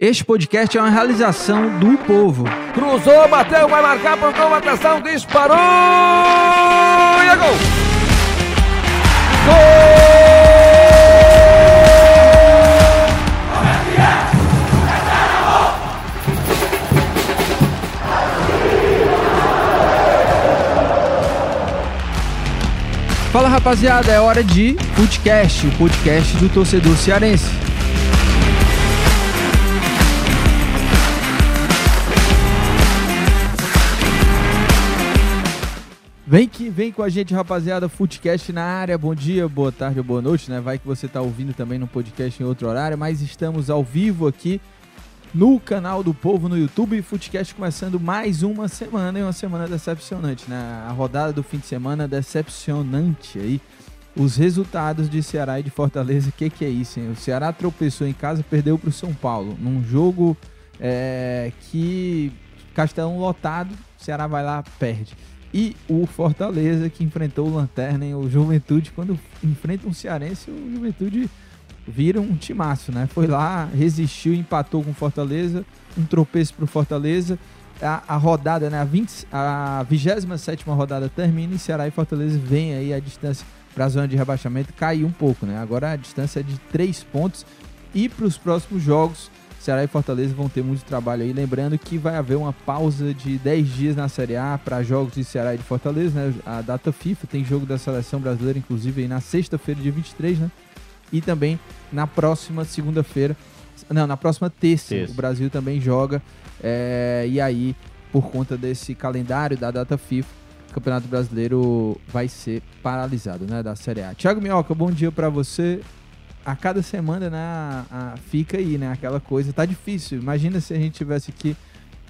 Este podcast é uma realização do povo. Cruzou, bateu, vai marcar por combatação, disparou e é gol! Fala rapaziada, é hora de podcast, o podcast do torcedor cearense. Vem que vem com a gente, rapaziada, Footcast na área. Bom dia, boa tarde ou boa noite, né? Vai que você tá ouvindo também no podcast em outro horário, mas estamos ao vivo aqui no canal do Povo no YouTube. Footcast começando mais uma semana e uma semana decepcionante, né? A rodada do fim de semana decepcionante aí. Os resultados de Ceará e de Fortaleza, o que, que é isso, hein? O Ceará tropeçou em casa, perdeu para o São Paulo, num jogo é, que Castelão lotado, Ceará vai lá, perde. E o Fortaleza, que enfrentou o Lanterna, hein? o Juventude, quando enfrenta um cearense, o Juventude vira um timaço, né? Foi lá, resistiu, empatou com o Fortaleza, um tropeço pro Fortaleza. A, a rodada, né? A, 20, a 27 rodada termina e Ceará e Fortaleza vem aí a distância para a zona de rebaixamento cair um pouco, né? Agora a distância é de 3 pontos. E para os próximos jogos, Ceará e Fortaleza vão ter muito trabalho aí. Lembrando que vai haver uma pausa de 10 dias na Série A para jogos de Ceará e de Fortaleza, né? A data FIFA tem jogo da seleção brasileira, inclusive, aí na sexta-feira, dia 23, né? E também na próxima segunda-feira, não, na próxima terça, Terça. o Brasil também joga. é, e aí, por conta desse calendário da data FIFA, o Campeonato Brasileiro vai ser paralisado, né? Da Série A. Thiago Minhoca, bom dia para você a cada semana, né, a- fica aí, né, aquela coisa, tá difícil. Imagina se a gente tivesse aqui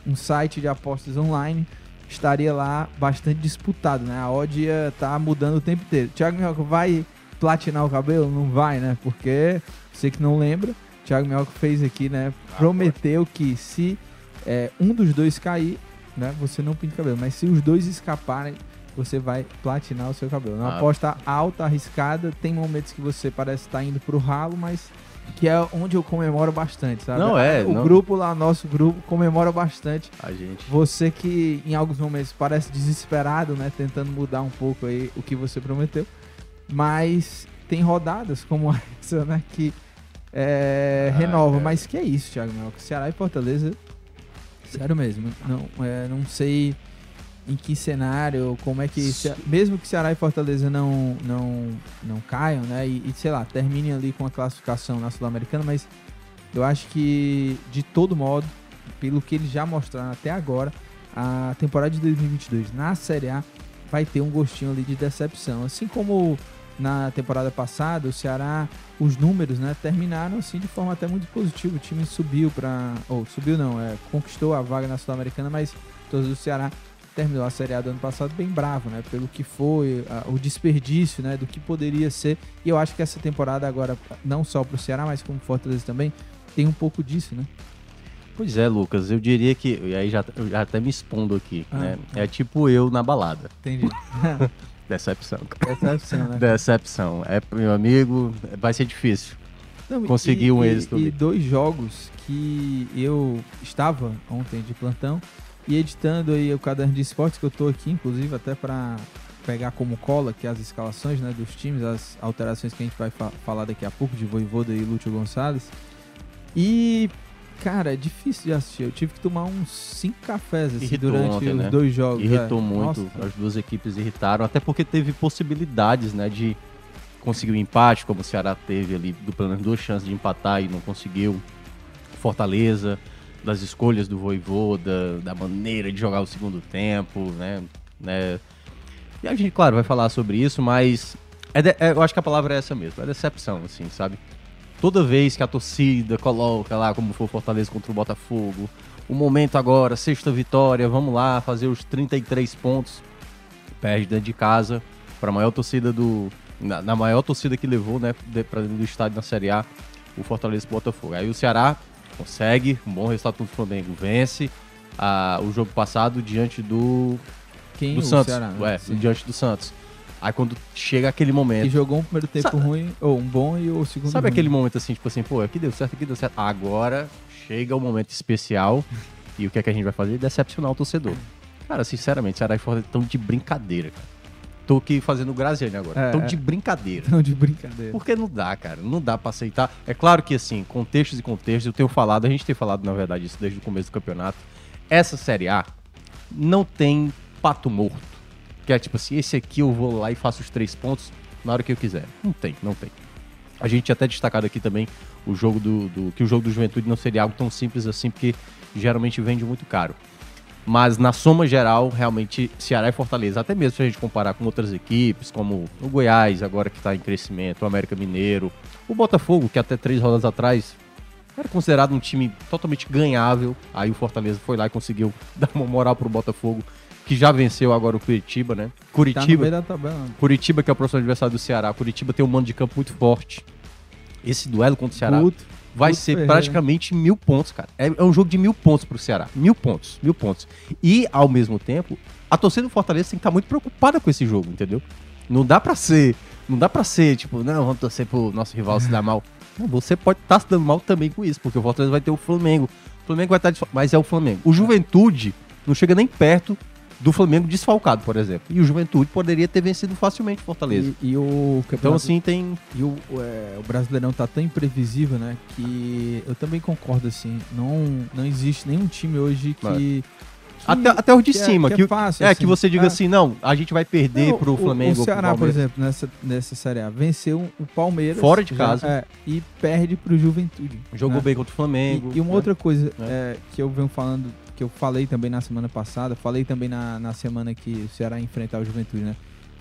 um site de apostas online, estaria lá bastante disputado, né? A odd ia tá mudando o tempo inteiro. Thiago Minhoca vai platinar o cabelo? Não vai, né? Porque, você que não lembra, Thiago Minhoca fez aqui, né, prometeu que se é, um dos dois cair, né, você não pinta o cabelo, mas se os dois escaparem, você vai platinar o seu cabelo. É uma Ah. aposta alta, arriscada. Tem momentos que você parece estar indo pro ralo, mas que é onde eu comemoro bastante, sabe? Não, é, O não. grupo lá, nosso grupo, comemora bastante. A gente. Você que em alguns momentos parece desesperado, né? Tentando mudar um pouco aí o que você prometeu. Mas tem rodadas como essa, né? Que é, Ah, renova. cara. Mas que é isso, Thiago Mel? Ceará e Fortaleza. Sério mesmo. Não, é, não sei em que cenário, como é que. Mesmo que Ceará e Fortaleza não, não, não caiam, né? E, e, sei lá, terminem ali com a classificação na Sul-Americana, mas eu acho que, de todo modo, pelo que eles já mostraram até agora, a temporada de 2022 na Série A vai ter um gostinho ali de decepção. Assim como na temporada passada, o Ceará, os números, né, terminaram assim de forma até muito positiva. O time subiu para, ou subiu não, é, conquistou a vaga na Sul-Americana, mas todos do Ceará terminou a Série A do ano passado bem bravo, né, pelo que foi, a- o desperdício, né, do que poderia ser. E eu acho que essa temporada agora, não só para o Ceará, mas como Fortaleza também, tem um pouco disso, né? Pois é, Lucas, eu diria que. E aí já, já até me expondo aqui, Ah, né? tá. É tipo eu na balada. Entendi. Decepção. Decepção, né? Decepção. É, meu amigo, vai ser difícil. Não, Consegui e- um e- êxito E ali. dois jogos que eu estava ontem de plantão e editando aí o caderno de esportes que eu tô aqui, inclusive até para pegar como cola que as escalações né, dos times, as alterações que a gente vai fa- falar daqui a pouco de Voivoda e Lúcio Gonçalves. E, cara, é difícil de assistir. Eu tive que tomar uns cinco cafés assim, durante ontem, os né? dois jogos. Irritou é. muito. Nossa, As duas equipes irritaram, até porque teve possibilidades, né, de conseguir um empate, como o Ceará teve ali, do pelo menos duas chances de empatar e não conseguiu. Fortaleza, das escolhas do Voivoda, da maneira de jogar o segundo tempo, né, né. E a gente, claro, vai falar sobre isso, mas é de- é- eu acho que a palavra é essa mesmo, é decepção, assim, sabe? Toda vez que a torcida coloca lá, como foi o Fortaleza contra o Botafogo, o momento agora, sexta vitória, vamos lá fazer os 33 pontos. Perde dentro de casa para a maior torcida do. Na, na maior torcida que levou, né, pra dentro do estádio na Série A, o Fortaleza e o Botafogo. Aí o Ceará consegue um bom resultado contra o Flamengo, vence ah, o jogo passado diante do, Quem do o Santos. Ceará, né? Ué, Sim. diante do Santos. Aí quando chega aquele Que momento. jogou um primeiro tempo Sabe- ruim, ou um bom e o segundo Sabe ruim. aquele momento assim, tipo assim, pô, aqui deu certo, aqui deu certo. Agora chega o momento especial e o que é que a gente vai fazer? Decepcionar o torcedor. Cara, sinceramente, Ceará e Fortaleza estão de brincadeira, cara. Tô aqui fazendo o Graziani agora. É, Estão é. de brincadeira. Não, de brincadeira. Porque não dá, cara. Não dá pra aceitar. É claro que, assim, contextos e contextos, eu tenho falado, a gente tem falado, na verdade, isso desde o começo do campeonato. Essa Série A não tem pato morto. Que é tipo assim, esse aqui eu vou lá e faço os três pontos na hora que eu quiser. Não tem, não tem. A gente tinha até destacado aqui também o jogo do, do- que o jogo do Juventude não seria algo tão simples assim, porque geralmente vende muito caro. Mas na soma geral, realmente, Ceará e Fortaleza, até mesmo se a gente comparar com outras equipes, como o Goiás, agora que está em crescimento, o América Mineiro, o Botafogo, que até três rodas atrás era considerado um time totalmente ganhável. Aí o Fortaleza foi lá e conseguiu dar uma moral pro Botafogo, que já venceu agora o Curitiba, né? Tá Curitiba, tabela. Curitiba, que é o próximo adversário do Ceará. Curitiba tem um mando de campo muito forte. Esse duelo contra o Ceará. Vai ser praticamente mil pontos, cara. É, é um jogo de mil pontos pro Ceará. Mil pontos, mil pontos. E, ao mesmo tempo, a torcida do Fortaleza tem que estar muito preocupada com esse jogo, entendeu? Não dá pra ser. Não dá pra ser, tipo, não, vamos torcer pro nosso rival se dar mal. Não, você pode estar se dando mal também com isso, porque o Fortaleza vai ter o Flamengo. O Flamengo vai estar desfal- mas é o Flamengo. O Juventude não chega nem perto do Flamengo desfalcado, por exemplo. E o Juventude poderia ter vencido facilmente o Fortaleza. E, e o campeonato Então, assim, tem. E o, é, o Brasileirão tá tão imprevisível, né? Que eu também concordo, assim. Não, não existe nenhum time hoje que. que- Até, até os de que é- cima, que é que, fácil, é, assim. que você diga É. assim, não, a gente vai perder Não, pro o- Flamengo. O Ceará, pro por exemplo, nessa, nessa Série A, venceu o Palmeiras. Fora de casa. é, e perde pro Juventude. Jogou né? bem contra o Flamengo. E, e uma né? outra coisa É. é, que eu venho falando, que eu falei também na semana passada, falei também na, na semana que o Ceará enfrentar o Juventude, né?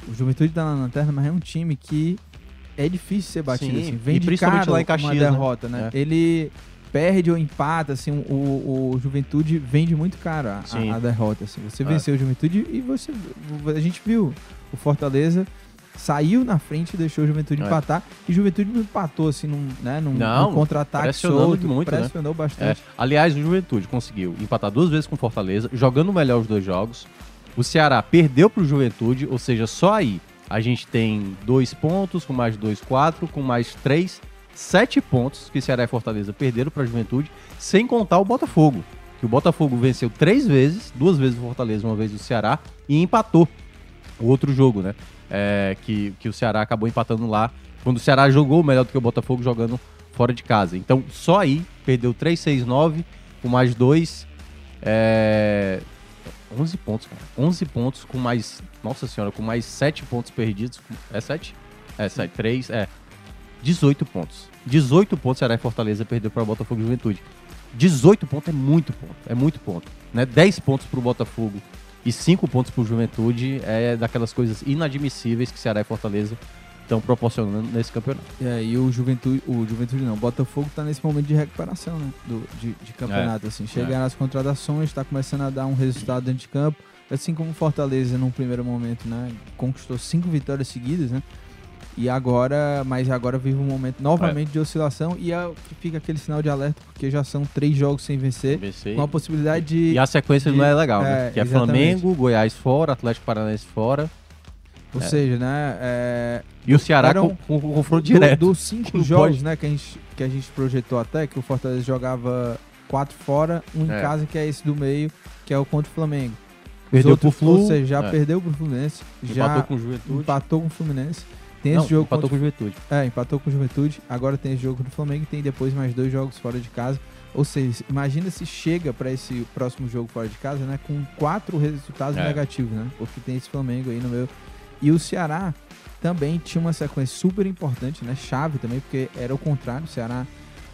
O Juventude tá na lanterna, mas é um time que é difícil ser batido, Sim, assim. Vem de cara lá em uma Caxias, né? derrota, né? É. Ele perde ou empata, assim, o, o Juventude vende muito caro a, a- a derrota, assim. Você É. venceu o Juventude e você... A gente viu o Fortaleza saiu na frente e deixou o Juventude É. empatar. E o Juventude não empatou, assim, num, né, num, Não, num contra-ataque solto. muito, né? pressionou É, bastante. aliás, o Juventude conseguiu empatar duas vezes com o Fortaleza, jogando melhor os dois jogos. O Ceará perdeu pro Juventude, ou seja, só aí a gente tem dois pontos, com mais dois, quatro, com mais três, sete pontos que Ceará e Fortaleza perderam pra Juventude, sem contar o Botafogo. Que o Botafogo venceu três vezes, duas vezes o Fortaleza, uma vez o Ceará, e empatou o outro jogo, né? É, que, que o Ceará acabou empatando lá, quando o Ceará jogou melhor do que o Botafogo jogando fora de casa. Então, só aí, perdeu 3, 6, 9, com mais 2, é... 11 pontos, cara. 11 pontos com mais, nossa senhora, com mais 7 pontos perdidos. É 7? É 7, 3, é. 18 pontos. 18 pontos Ceará e Fortaleza perdeu para o Botafogo e Juventude. 18 pontos é muito ponto, é muito ponto. Né? 10 pontos para o Botafogo e 5 pontos para o Juventude é daquelas coisas inadmissíveis que Ceará e Fortaleza estão proporcionando nesse campeonato. É, e o Juventude, o Juventude não, o Botafogo tá nesse momento de recuperação, né? Do, de, de campeonato, assim. Chegaram as contratações, tá começando a dar um resultado dentro de campo. Assim como o Fortaleza, num primeiro momento, né? Conquistou cinco vitórias seguidas, né? E agora, mas agora vive um momento novamente de oscilação e é, fica aquele sinal de alerta, porque já são três jogos sem vencer, vencer. com a possibilidade de. E a sequência de- não é legal, né? é, Que é exatamente. Flamengo, Goiás fora, Atlético Paranaense fora. Ou seja, né? é, E o Ceará Eram- com, com, com confronto direto. dos cinco jogos, pode. né, que a, gente, que a gente projetou até, que o Fortaleza jogava quatro fora, um É. em casa, que é esse do meio, que é o contra o Flamengo. Os Perdeu outros, pro Flu. Ou seja, já é. perdeu pro Fluminense, já Empatou com o Juventude. empatou com o Fluminense. Tem Não, esse jogo empatou contra... com o Juventude. É, empatou com o Juventude. Agora tem esse jogo contra o Flamengo e tem depois mais dois jogos fora de casa. Ou seja, imagina se chega para esse próximo jogo fora de casa, né, com quatro resultados É. negativos, né? Porque tem esse Flamengo aí no meio. E o Ceará também tinha uma sequência super importante, né? Chave também, porque era o contrário. O Ceará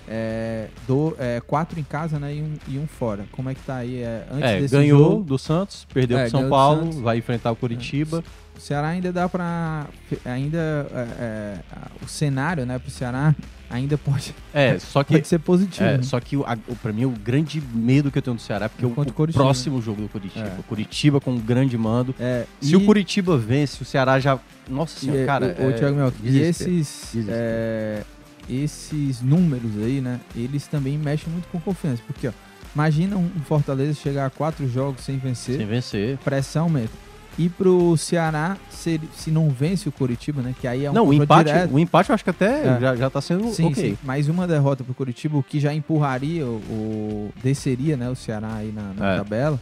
é, do, é, quatro em casa, né? E um, e um fora. Como é que tá aí? É, antes É, ganhou jogo, do Santos, perdeu É, pro São do Paulo, vai enfrentar o Curitiba. O Ceará ainda dá pra. Ainda. é, é, o cenário, né, pro Ceará ainda pode, É, só que pode ser positivo. É, né? só que o, a, o- pra mim o grande medo que eu tenho do Ceará é porque o, Contra o o Curitiba. próximo jogo do Curitiba. É. O Curitiba com um grande mando. É, Se e- o Curitiba vence, o Ceará já. Nossa E, senhora, cara. o, o é, Thiago Mel, e esses, é, esses números aí, né? Eles também mexem muito com confiança. Porque, ó, imagina um Fortaleza chegar a quatro jogos sem vencer, Sem vencer. pressão aumenta. E pro Ceará, se, se não vence o Coritiba, né? Que aí é um não, o empate, direto. o empate eu acho que até É. já, já tá sendo Sim, ok. sim. Mais uma derrota pro Curitiba, o que já empurraria o, desceria, né, o Ceará aí na, na É. tabela.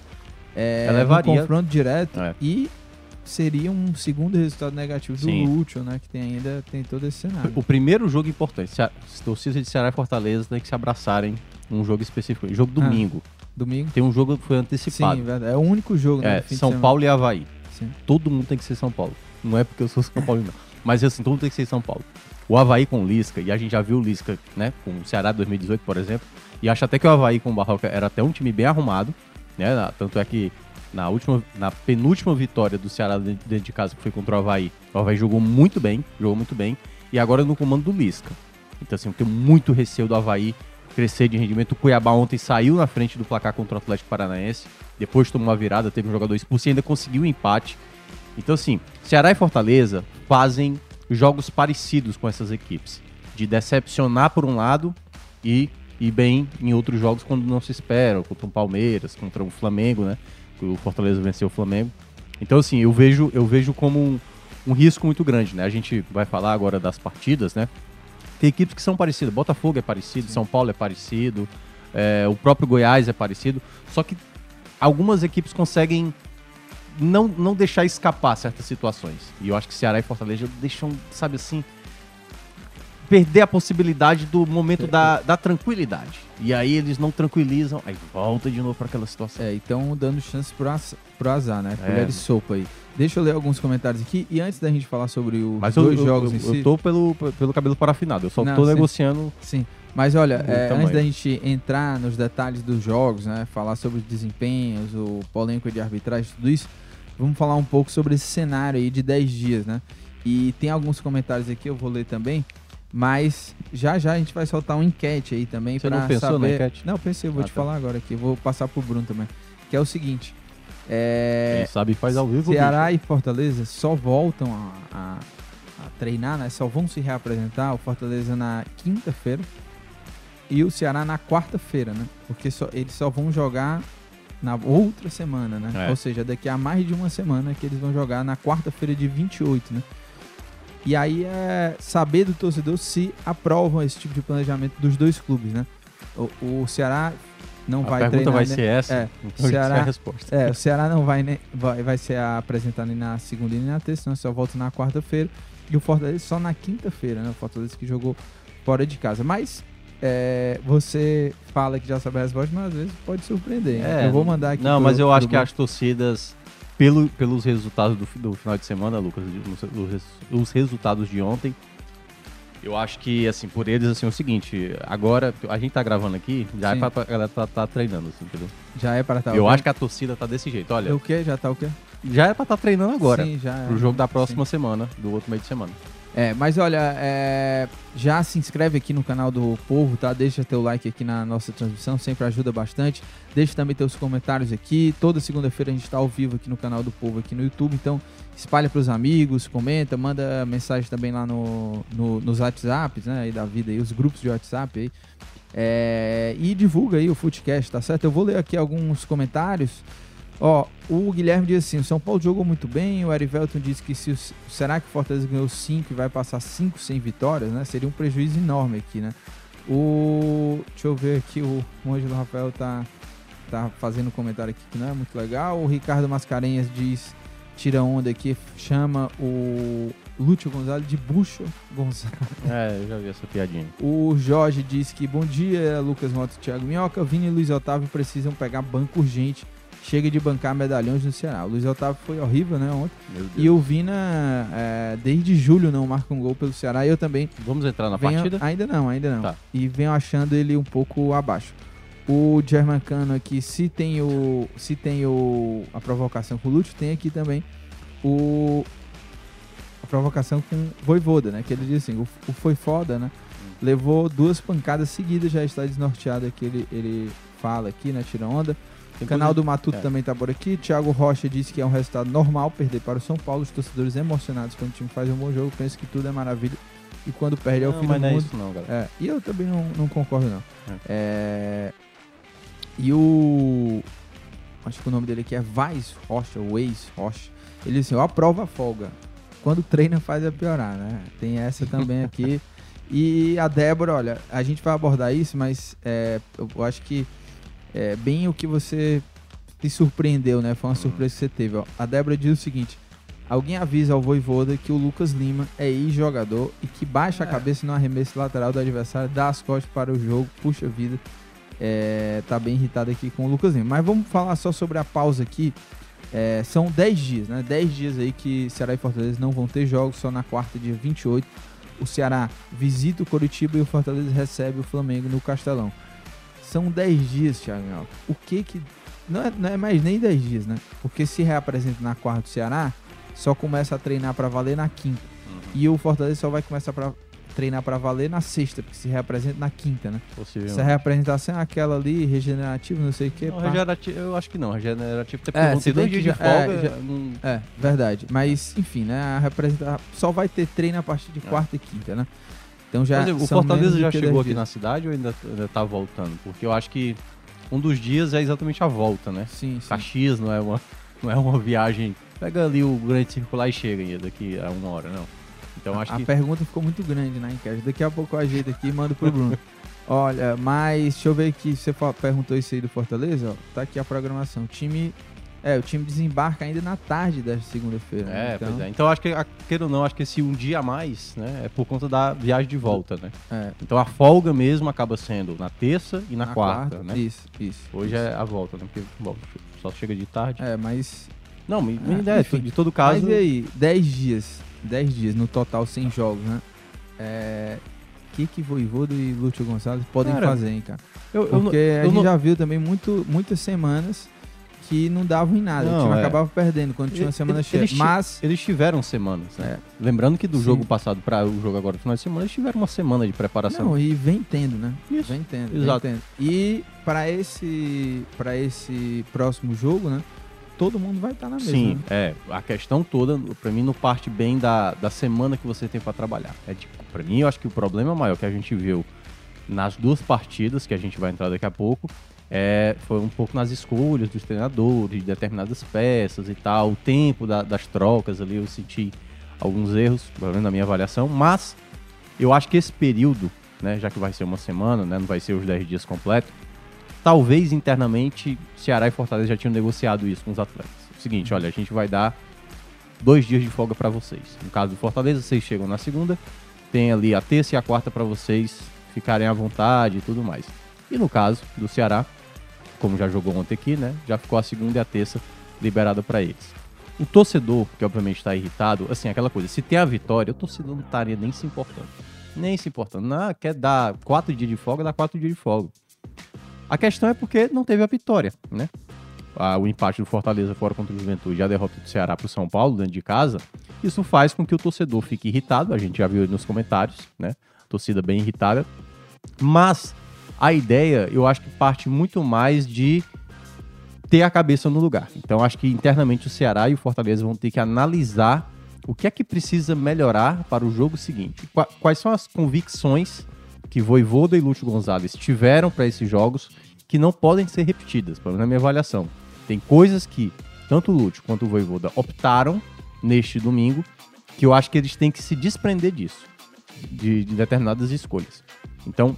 É, Elevaria. no confronto direto É. e seria um segundo resultado negativo do Sim. Lúcio, né, que tem ainda tem todo esse cenário. O primeiro jogo importante, se torcida de Ceará e Fortaleza tem que se abraçarem num jogo específico. Jogo Ah, domingo. Domingo. Tem um jogo que foi Sim, antecipado. verdade. É o único jogo, né, é, São. Paulo e Havaí. Sim. Todo mundo tem que ser São Paulo. Não é porque eu sou São Paulo, não. Mas assim, todo mundo tem que ser São Paulo. O Havaí com Lisca, e a gente já viu o Lisca, né, com o Ceará 2018, por exemplo, e acho até que o Havaí com o Barroca era até um time bem arrumado, né, tanto é que na última, na penúltima vitória do Ceará de- dentro de casa, que foi contra o Havaí, o Havaí jogou muito bem, jogou muito bem, e agora no comando do Lisca. Então assim, eu tenho muito receio do Havaí crescer de rendimento. O Cuiabá ontem saiu na frente do placar contra o Atlético Paranaense, depois tomou uma virada, teve um jogador expulso e ainda conseguiu o empate. Então, assim, Ceará e Fortaleza fazem jogos parecidos com essas equipes. De decepcionar por um lado e ir bem em outros jogos quando não se espera, contra o Palmeiras, contra o Flamengo, né? O Fortaleza venceu o Flamengo. Então, assim, eu vejo, eu vejo como um, um risco muito grande, né? A gente vai falar agora das partidas, né? Tem equipes que são parecidas. Botafogo é parecido, São Paulo é parecido, é, o próprio Goiás é parecido. Só que algumas equipes conseguem não, não deixar escapar certas situações. E eu acho que Ceará e Fortaleza deixam, sabe assim, perder a possibilidade do momento da, da tranquilidade. E aí eles não tranquilizam, aí volta de novo para aquela situação. É, então dando chance pro, az- pro azar, né? É. Colher de sopa aí. Deixa eu ler alguns comentários aqui. E antes da gente falar sobre os eu, dois eu, jogos eu, em si... eu tô pelo, pelo cabelo parafinado, eu só Não, tô sim. negociando. Sim. Mas olha, é, antes da gente entrar nos detalhes dos jogos, né? Falar sobre os desempenhos, o polêmico de arbitragem, tudo isso, vamos falar um pouco sobre esse cenário aí de 10 dias, né? E tem alguns comentários aqui, eu vou ler também. Mas já já a gente vai soltar uma enquete aí também Você pra não pensou na saber. enquete? Não, pensei, eu vou Ah, te tá. falar agora aqui. Vou passar pro Bruno também. Que é o seguinte. É, Quem sabe faz ao vivo. Ceará e Fortaleza só voltam a, a- a treinar, né? Só vão se reapresentar. O Fortaleza na quinta-feira e o Ceará na quarta-feira, né? Porque só- eles só vão jogar na outra semana, né? É. Ou seja, daqui a mais de uma semana que eles vão jogar na quarta-feira de 28, né? E aí é saber do torcedor se aprovam esse tipo de planejamento dos dois clubes, né? O, o Ceará não A vai pergunta treinar, vai né? ser essa. É, então Ceará- é a resposta. É, o Ceará não vai, né, vai, vai ser apresentado nem na segunda e nem na terça, senão só volta na quarta-feira. E o Fortaleza só na quinta-feira, né? O Fortaleza que jogou fora de casa. Mas é, você fala que já sabe a resposta, mas às vezes pode surpreender. É, eu vou mandar aqui. Não, pro- mas eu acho que as torcidas, pelo, pelos resultados do, do final de semana, Lucas, os, os res- os resultados de ontem, eu acho que, assim, por eles, assim, é o seguinte, agora, a gente tá gravando aqui, já Sim. é pra, pra galera tá, tá treinando, assim, entendeu? Já é para estar. eu acho que a torcida tá desse jeito, olha, O quê? Já tá o quê? já é pra estar treinando agora, Sim, já é. pro jogo da próxima semana, do outro meio de semana. É, mas olha, é, já se inscreve aqui no canal do Povo, tá? Deixa teu like aqui na nossa transmissão, sempre ajuda bastante. Deixa também teus comentários aqui. Toda segunda-feira a gente tá ao vivo aqui no canal do Povo aqui no YouTube, então espalha pros amigos, comenta, manda mensagem também lá no, no- nos WhatsApps, né? Aí da vida aí, os grupos de WhatsApp aí. É, e divulga aí o Footcast, tá certo? Eu vou ler aqui alguns comentários. Ó, o Guilherme diz assim: o São Paulo jogou muito bem. O Erivelton disse que se será que o Fortaleza ganhou 5 e vai passar 5 sem vitórias, né? Seria um prejuízo enorme aqui, né? O. Deixa eu ver aqui, o, o Ângelo Rafael tá, tá fazendo um comentário aqui que não é muito legal. O Ricardo Mascarenhas diz: tira onda aqui, chama o Lúcio Gonzalez de Bucho Gonzalez. É, eu já vi essa piadinha. O Jorge diz que bom dia, Lucas Moto e Thiago Minhoca. Vini e Luiz Otávio precisam pegar banco urgente. Chega de bancar medalhões no Ceará. O Luiz Otávio foi horrível, né, ontem. E o Vina, é, desde julho, não marca um gol pelo Ceará. E eu também Vamos entrar na venho, partida? Ainda não, ainda não. Tá. E venho achando ele um pouco abaixo. O Germancano aqui, se tem o. Se tem o. A provocação com o Lúcio, tem aqui também o. A provocação com o Voivoda, né? Que ele diz assim, o, o foi foda, né? Levou duas pancadas seguidas, já está desnorteado aqui, ele, ele fala aqui, né? Tira onda. O canal do Matuto é. também tá por aqui. Thiago Rocha disse que é um resultado normal perder para o São Paulo. Os torcedores emocionados quando o time faz um bom jogo pensam que tudo é maravilha. E quando perde é o Não, fim mas do não é mundo. isso não, galera. É, e eu também não, não concordo, não. É, e o. acho que o nome dele aqui é Vaz Rocha, Waze Rocha. Ele disse assim, eu aprovo a folga. Quando treina faz a piorar, né? Tem essa também aqui. E a Débora, olha, a gente vai abordar isso, mas é, eu acho que é bem o que você te surpreendeu, né? Foi uma surpresa que você teve. Ó. A Débora diz o seguinte: alguém avisa ao Voivoda que o Lucas Lima é ex-jogador e que baixa a cabeça no arremesso lateral do adversário, dá as costas para o jogo, puxa vida. É, tá bem irritado aqui com o Lucas Lima. Mas vamos falar só sobre a pausa aqui. É, são 10 dias, né? 10 dias aí que Ceará e Fortaleza não vão ter jogos, só na quarta, dia 28 o Ceará visita o Coritiba e o Fortaleza recebe o Flamengo no Castelão. São 10 dias, Thiago. O que que. Não é, não é mais nem 10 dias, né? Porque se reapresenta na quarta do Ceará, só começa a treinar para valer na quinta. Uhum. E o Fortaleza só vai começar para treinar para valer na sexta, porque se reapresenta na quinta, né? Essa reapresentação é aquela ali, regenerativa, não sei o que. regenerativo, eu acho que não. Regenerativo tem é, ter dois dias de folga. É, já, não... é, verdade. Mas, enfim, né? A representação só vai ter treino a partir de é. quarta e quinta, né? Então já. Exemplo, o Fortaleza já chegou aqui na cidade ou ainda, ainda tá voltando? Porque eu acho que um dos dias é exatamente a volta, né? Sim, sim. Caxias não é uma, não é uma viagem. Pega ali o grande circular e chega daqui a uma hora, não. Então acho a, que... a pergunta ficou muito grande na enquete. Daqui a pouco eu ajeito aqui e mando pro Bruno. Olha, mas deixa eu ver aqui. Você perguntou isso aí do Fortaleza, ó. Tá aqui a programação. Time. É, o time desembarca ainda na tarde desta segunda-feira. Né? É, então... pois é. Então acho que, queira ou não, acho que esse um dia a mais, né, é por conta da viagem de volta, né? É. Então a folga mesmo acaba sendo na terça e na, na quarta, quarta, né? Isso, isso. Hoje isso. é a volta, né? Porque bom, só chega de tarde. É, mas. Não, me, me é, enfim, de todo caso. Mas e aí, 10 dias 10 dias, no total 100 jogos, né? É, o que que Voivodo e Lúcio Gonçalves podem cara, fazer, hein, cara? Eu, Porque eu, a gente não... já viu também muito, muitas semanas que não davam em nada. Não, o time é. acabava perdendo quando tinha uma semana cheia. Eles, mas eles tiveram semanas, né? É. Lembrando que do Sim. jogo passado para o jogo agora final de semana, eles tiveram uma semana de preparação. Não, e vem tendo, né? Isso. Vem tendo, Exato. Vem tendo. E para esse para esse próximo jogo, né? todo mundo vai estar na mesma. Sim, né? é. A questão toda, para mim, não parte bem da, da semana que você tem para trabalhar. É tipo, para mim, eu acho que o problema maior que a gente viu nas duas partidas, que a gente vai entrar daqui a pouco, é, foi um pouco nas escolhas dos treinadores, de determinadas peças e tal, o tempo da, das trocas ali, eu senti alguns erros, pelo menos na minha avaliação, mas eu acho que esse período, né, já que vai ser uma semana, né, não vai ser os 10 dias completos, talvez internamente Ceará e Fortaleza já tinham negociado isso com os atletas. O seguinte, olha, a gente vai dar dois dias de folga para vocês. No caso do Fortaleza, vocês chegam na segunda, tem ali a terça e a quarta para vocês ficarem à vontade e tudo mais. E no caso do Ceará, como já jogou ontem aqui, né, já ficou a segunda e a terça liberada para eles. O torcedor, que obviamente está irritado, assim, aquela coisa, se tem a vitória, o torcedor não estaria nem se importando. Nem se importando. Não, quer dar quatro dias de folga, dá quatro dias de folga. A questão é porque não teve a vitória, né? o empate do Fortaleza fora contra o Juventude e a derrota do Ceará para o São Paulo dentro de casa, isso faz com que o torcedor fique irritado. A gente já viu nos comentários, né? Torcida bem irritada. Mas a ideia, eu acho que parte muito mais de ter a cabeça no lugar. Então, acho que internamente o Ceará e o Fortaleza vão ter que analisar o que é que precisa melhorar para o jogo seguinte. Quais são as convicções que Voivoda e Lúcio Gonzalez tiveram para esses jogos que não podem ser repetidas, pelo menos na minha avaliação. Tem coisas que tanto o Lúcio quanto o Voivoda optaram neste domingo que eu acho que eles têm que se desprender disso, de, de determinadas escolhas. Então,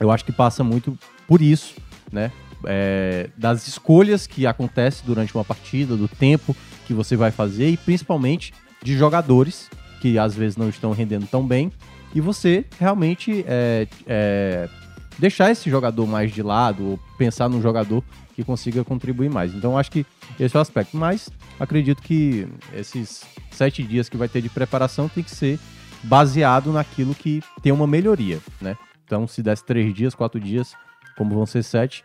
eu acho que passa muito por isso, né? É, das escolhas que acontecem durante uma partida, do tempo que você vai fazer e principalmente de jogadores que às vezes não estão rendendo tão bem e você realmente é, é, deixar esse jogador mais de lado ou pensar num jogador que consiga contribuir mais. Então acho que esse é o aspecto. Mas acredito que esses sete dias que vai ter de preparação tem que ser baseado naquilo que tem uma melhoria, né? Então se desse três dias, quatro dias, como vão ser sete,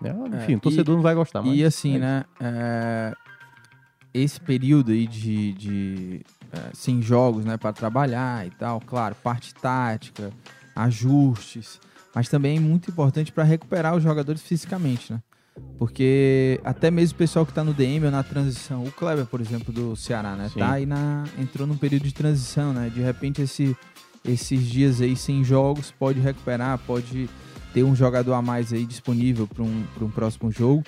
né? enfim, é, o torcedor e, não vai gostar mais. E assim, é né? É, esse período aí de, de é, sem jogos, né, para trabalhar e tal. Claro, parte tática, ajustes, mas também é muito importante para recuperar os jogadores fisicamente, né? Porque até mesmo o pessoal que está no DM ou na transição, o Kleber, por exemplo, do Ceará, né? Sim. Tá aí na entrou num período de transição, né? De repente esse esses dias aí sem jogos pode recuperar, pode ter um jogador a mais aí disponível para um, um próximo jogo.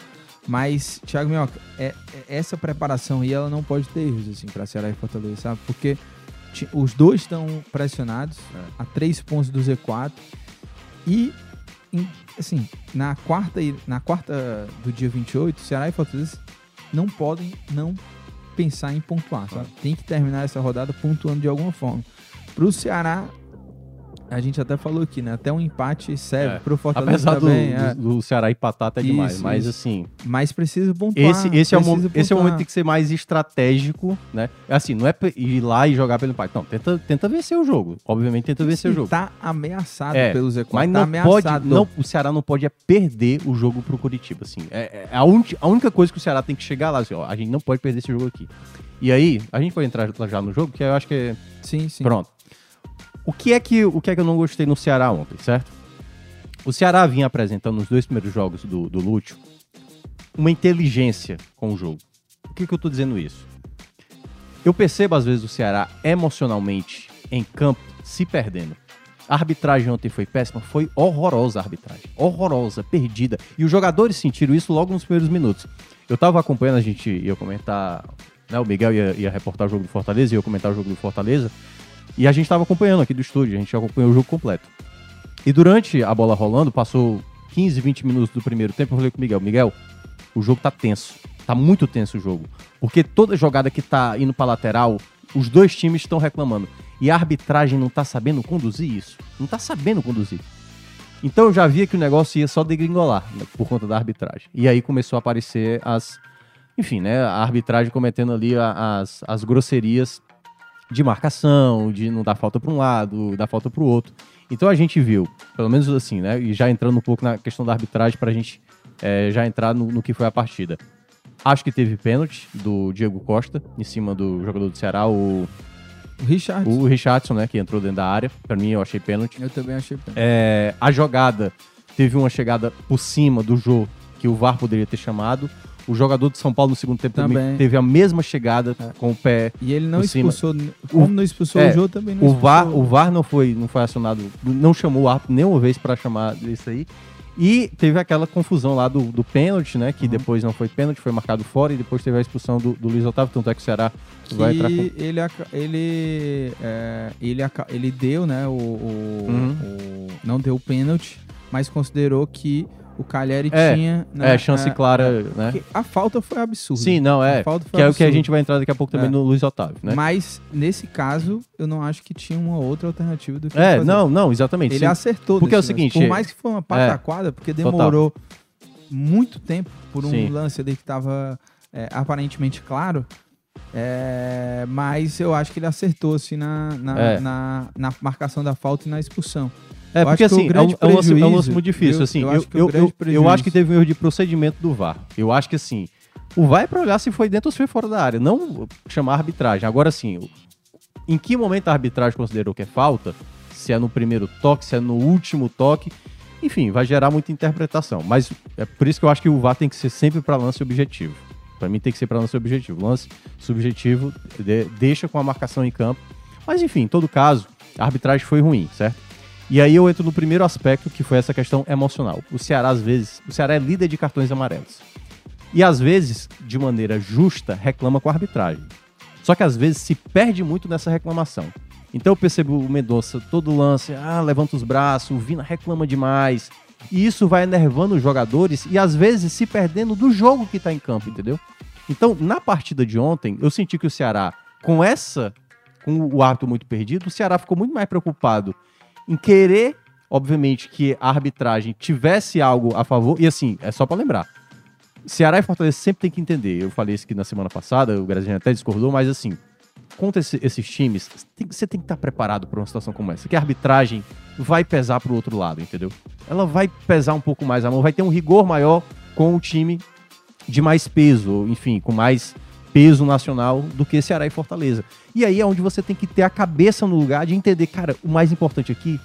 Mas, Thiago Minhoca, é, é- essa preparação aí, ela não pode ter erros, assim, pra Ceará e Fortaleza, sabe? Porque os dois estão pressionados É. a três pontos do Z4 e, em- assim, na quarta, e- na quarta do dia 28, Ceará e Fortaleza não podem não pensar em pontuar, sabe? Tem que terminar essa rodada pontuando de alguma forma. Pro Ceará, a gente até falou aqui, né? Até um empate serve É. pro Fortaleza Apesar do, também, é. do, do Ceará empatar até Isso, demais. Mas isso. assim, mas precisa pontuar. esse, esse, é o, precisa esse é o momento pontuar. que tem que ser mais estratégico, né? Assim, não é ir lá e jogar pelo empate. Não, tenta, tenta vencer o jogo. Obviamente tenta vencer o jogo. Tá ameaçado É, pelo Z4. Mas tá não ameaçado. pode, não, o Ceará não pode é perder o jogo pro Curitiba, assim. É, é a, un- a única coisa que o Ceará tem que chegar lá, assim, ó, a gente não pode perder esse jogo aqui. E aí, a gente pode entrar já no jogo, que eu acho que é Sim, sim. Pronto. O que é que o que é que eu não gostei no Ceará ontem, certo? O Ceará vinha apresentando nos dois primeiros jogos do, do Lúcio uma inteligência com o jogo. Por que, que eu tô dizendo isso? Eu percebo às vezes o Ceará emocionalmente em campo se perdendo. A arbitragem ontem foi péssima, foi horrorosa a arbitragem. Horrorosa, perdida. E os jogadores sentiram isso logo nos primeiros minutos. Eu tava acompanhando, a gente ia comentar, né, o Miguel ia, ia reportar o jogo do Fortaleza, eu comentar o jogo do Fortaleza. E a gente tava acompanhando aqui do estúdio, a gente acompanhou o jogo completo. E durante a bola rolando, passou 15, 20 minutos do primeiro tempo, eu falei com o Miguel, Miguel, o jogo tá tenso. Tá muito tenso o jogo. Porque toda jogada que tá indo pra lateral, os dois times estão reclamando. E a arbitragem não tá sabendo conduzir isso. Não tá sabendo conduzir. Então eu já via que o negócio ia só degringolar né, por conta da arbitragem. E aí começou a aparecer as. Enfim, né? A arbitragem cometendo ali as, as grosserias de marcação, de não dar falta para um lado, dar falta para o outro. Então a gente viu, pelo menos assim, né? E já entrando um pouco na questão da arbitragem para a gente é, já entrar no, no que foi a partida. Acho que teve pênalti do Diego Costa em cima do jogador do Ceará, o, O Richard, o Richardson, né? Que entrou dentro da área. Para mim, eu achei pênalti. eu também achei pena. É, a jogada teve uma chegada por cima do Jô que o VAR poderia ter chamado. O jogador de São Paulo no segundo tempo também, Também. teve a mesma chegada com o pé. E ele não expulsou. Como não expulsou é, o jogo, também não O expulsou. VAR, o VAR não foi, não foi acionado, não chamou o árbitro nenhuma vez para chamar isso aí. E teve aquela confusão lá do, do pênalti, né? Uhum. Que depois não foi pênalti, foi marcado fora e depois teve a expulsão do, do Luiz Otávio. Tanto é que o Ceará vai entrar com. que ele, ele, é, ele, ele deu, né, o, o- Uhum. o- não deu o pênalti, mas considerou que o Cagliari É, tinha... né, É, chance é, clara, né? que A falta foi absurda. Sim, não, é. Que é o que a absurda. gente vai entrar daqui a pouco também É. no Luiz Otávio, né? Mas, nesse caso, eu não acho que tinha uma outra alternativa do que É, não, não, exatamente. Ele sim. acertou. Porque é o lance. seguinte, Por mais que foi uma pataquada, porque Total. demorou muito tempo por um Sim. lance ali que estava aparentemente claro. é, mas eu acho que ele acertou assim na, na, É. na, na marcação da falta e na expulsão. É, Eu porque assim, é um, é um lance, é um lance muito difícil. eu- assim, eu eu, acho eu, eu, eu acho que teve um erro de procedimento do VAR. Eu acho que assim, o VAR é pra olhar se foi dentro ou se foi fora da área, não chamar arbitragem. Agora sim, em que momento a arbitragem considerou que é falta? Se é no primeiro toque, se é no último toque. Enfim, vai gerar muita interpretação. Mas é por isso que eu acho que o VAR tem que ser sempre para lance objetivo. Para mim tem que ser para lance objetivo. Lance subjetivo de- deixa com a marcação em campo. Mas enfim, em todo caso, a arbitragem foi ruim, certo? E aí eu entro no primeiro aspecto, que foi essa questão emocional. O Ceará, às vezes, o Ceará é líder de cartões amarelos. E às vezes, de maneira justa, reclama com a arbitragem. Só que às vezes se perde muito nessa reclamação. Então eu percebo o Mendonça todo lance, ah, levanta os braços, o Vina reclama demais. E isso vai enervando os jogadores e às vezes se perdendo do jogo que tá em campo, entendeu? Então, na partida de ontem, eu senti que o Ceará, com essa, com o árbitro muito perdido, o Ceará ficou muito mais preocupado em querer, obviamente, que a arbitragem tivesse algo a favor. E assim, é só pra lembrar. Ceará e Fortaleza sempre tem que entender. Eu falei isso aqui na semana passada, o Grazinho até discordou, mas assim, contra esse- esses times, tem- você tem que estar preparado para uma situação como essa. Que a arbitragem vai pesar pro outro lado, entendeu? Ela vai pesar um pouco mais a mão, vai ter um rigor maior com o time de mais peso, enfim, com mais peso nacional do que Ceará e Fortaleza. E aí é onde você tem que ter a cabeça no lugar de entender, cara, o mais importante aqui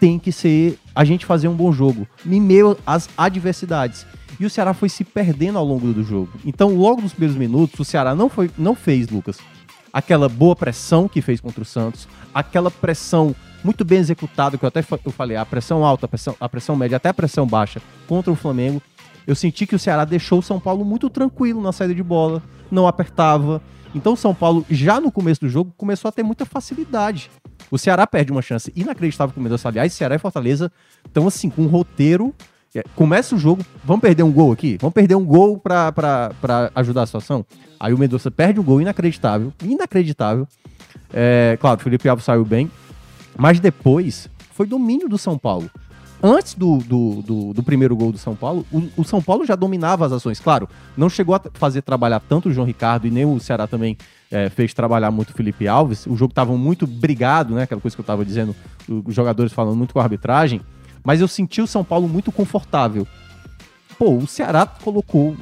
tem que ser a gente fazer um bom jogo, meio às adversidades. E o Ceará foi se perdendo ao longo do jogo. Então, logo nos primeiros minutos, o Ceará não, foi, não fez, Lucas, aquela boa pressão que fez contra o Santos, aquela pressão muito bem executada, que eu até eu falei, a pressão alta, a pressão, a pressão média, até a pressão baixa contra o Flamengo. Eu senti que o Ceará deixou o São Paulo muito tranquilo na saída de bola, não apertava. Então o São Paulo, já no começo do jogo, começou a ter muita facilidade. O Ceará perde uma chance inacreditável com o Mendonça. Aliás, Ceará e Fortaleza estão assim, com um roteiro. é, Começa o jogo, vamos perder um gol aqui? Vamos perder um gol pra ajudar a situação? Aí o Mendonça perde um gol inacreditável, inacreditável. É, claro, o Felipe Alves saiu bem, mas depois foi domínio do São Paulo. Antes do, do, do, do primeiro gol do São Paulo, o, o São Paulo já dominava as ações. Claro, não chegou a fazer trabalhar tanto o João Ricardo e nem o Ceará também é, fez trabalhar muito o Felipe Alves. O jogo estava muito brigado, né? Aquela coisa que eu estava dizendo, os jogadores falando muito com a arbitragem. Mas eu senti o São Paulo muito confortável. Pô, o Ceará colocou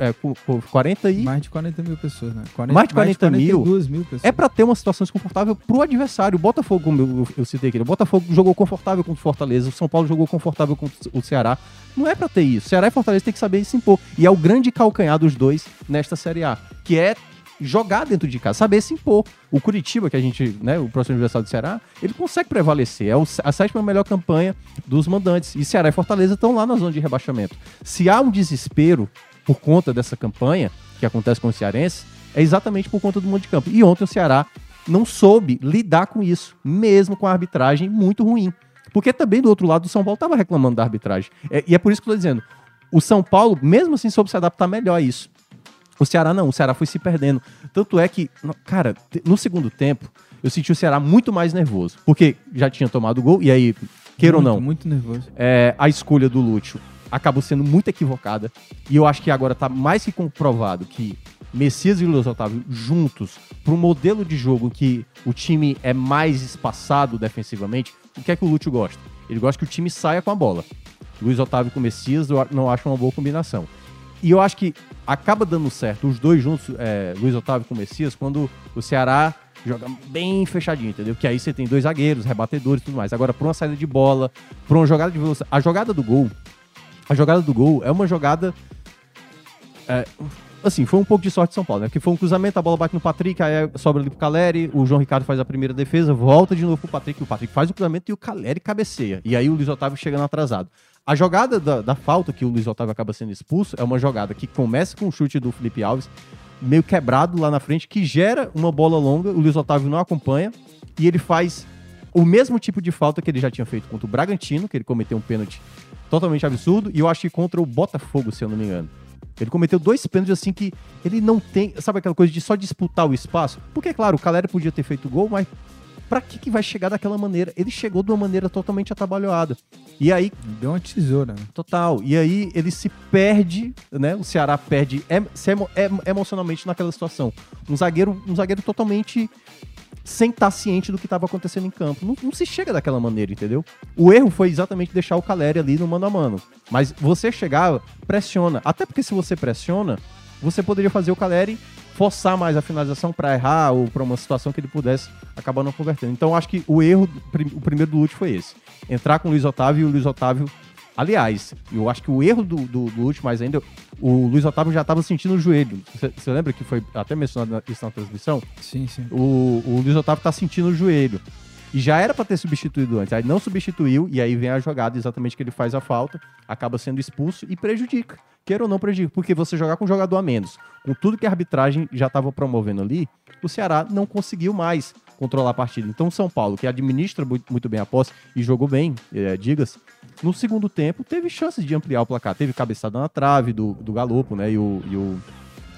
é, com- com 40 e Mais de 40 mil pessoas, né? 40, Mais de 40 mil? 42 mil pessoas. É pra ter uma situação desconfortável pro adversário. O Botafogo, como eu, eu citei aqui, o Botafogo jogou confortável contra o Fortaleza, o São Paulo jogou confortável contra o Ceará. Não é pra ter isso. Ceará e Fortaleza tem que saber se impor. E é o grande calcanhar dos dois nesta Série A, que é jogar dentro de casa, saber se impor. O Curitiba, que a gente, né, o próximo adversário do Ceará, ele consegue prevalecer. É a sétima melhor campanha dos mandantes. E Ceará e Fortaleza estão lá na zona de rebaixamento. Se há um desespero por conta dessa campanha que acontece com o Cearense, é exatamente por conta do mundo de campo. E ontem o Ceará não soube lidar com isso, mesmo com a arbitragem muito ruim. Porque também do outro lado, o São Paulo estava reclamando da arbitragem. É- e é por isso que eu tô dizendo, o São Paulo, mesmo assim, soube se adaptar melhor a isso. O Ceará não, o Ceará foi se perdendo. Tanto é que, cara, no segundo tempo, eu senti o Ceará muito mais nervoso. Porque já tinha tomado o gol, e aí, queira ou não, Muito nervoso. é, a escolha do Lúcio acabou sendo muito equivocada. E eu acho que agora tá mais que comprovado que Messias e Luiz Otávio juntos, para um modelo de jogo que o time é mais espaçado defensivamente, o que é que o Lúcio gosta? Ele gosta que o time saia com a bola. Luiz Otávio com Messias eu não acho uma boa combinação. E eu acho que acaba dando certo os dois juntos, é, Luiz Otávio com Messias, quando o Ceará joga bem fechadinho, entendeu? Que aí você tem dois zagueiros, rebatedores e tudo mais. Agora, pra uma saída de bola, pra uma jogada de velocidade. A jogada do gol. A jogada do gol é uma jogada. é, assim, foi um pouco de sorte de São Paulo, né? Porque foi um cruzamento, a bola bate no Patrick, aí sobra ali pro Caleri, o João Ricardo faz a primeira defesa, volta de novo pro Patrick, o Patrick faz o cruzamento e o Caleri cabeceia. E aí o Luiz Otávio chegando atrasado. A jogada da, da falta que o Luiz Otávio acaba sendo expulso é uma jogada que começa com o chute do Felipe Alves, meio quebrado lá na frente, que gera uma bola longa, o Luiz Otávio não acompanha, e ele faz o mesmo tipo de falta que ele já tinha feito contra o Bragantino, que ele cometeu um pênalti totalmente absurdo, e eu acho que contra o Botafogo, se eu não me engano. Ele cometeu dois pênaltis assim que ele não tem, sabe aquela coisa de só disputar o espaço? Porque, claro, o Caleri podia ter feito gol, mas pra que, que vai chegar daquela maneira? Ele chegou de uma maneira totalmente atabalhoada. E aí, Deu uma tesoura. né? Total. E aí ele se perde, né? O Ceará perde em- emo- em- emocionalmente naquela situação. Um zagueiro, um zagueiro totalmente sem estar ciente do que estava acontecendo em campo. Não, não se chega daquela maneira, entendeu? O erro foi exatamente deixar o Caleri ali no mano a mano. Mas você chegar, pressiona. Até porque se você pressiona, você poderia fazer o Caleri forçar mais a finalização para errar ou para uma situação que ele pudesse acabar não convertendo. Então acho que o erro, o primeiro do Lute foi esse. Entrar com o Luiz Otávio e o Luiz Otávio Aliás, eu acho que o erro do, do, do último, mais ainda, o Luiz Otávio já estava sentindo o joelho. Você lembra que foi até mencionado na- isso na transmissão? Sim, sim. O, o Luiz Otávio tá sentindo o joelho. E já era para ter substituído antes. Aí não substituiu, e aí vem a jogada exatamente que ele faz a falta, acaba sendo expulso e prejudica. Queira ou não prejudica, porque você jogar com um jogador a menos, com tudo que a arbitragem já estava promovendo ali, o Ceará não conseguiu mais controlar a partida. Então o São Paulo, que administra mu- muito bem a posse e jogou bem, é, diga-se, no segundo tempo teve chances de ampliar o placar. Teve cabeçada na trave do, do Galopo, né? E o, e o,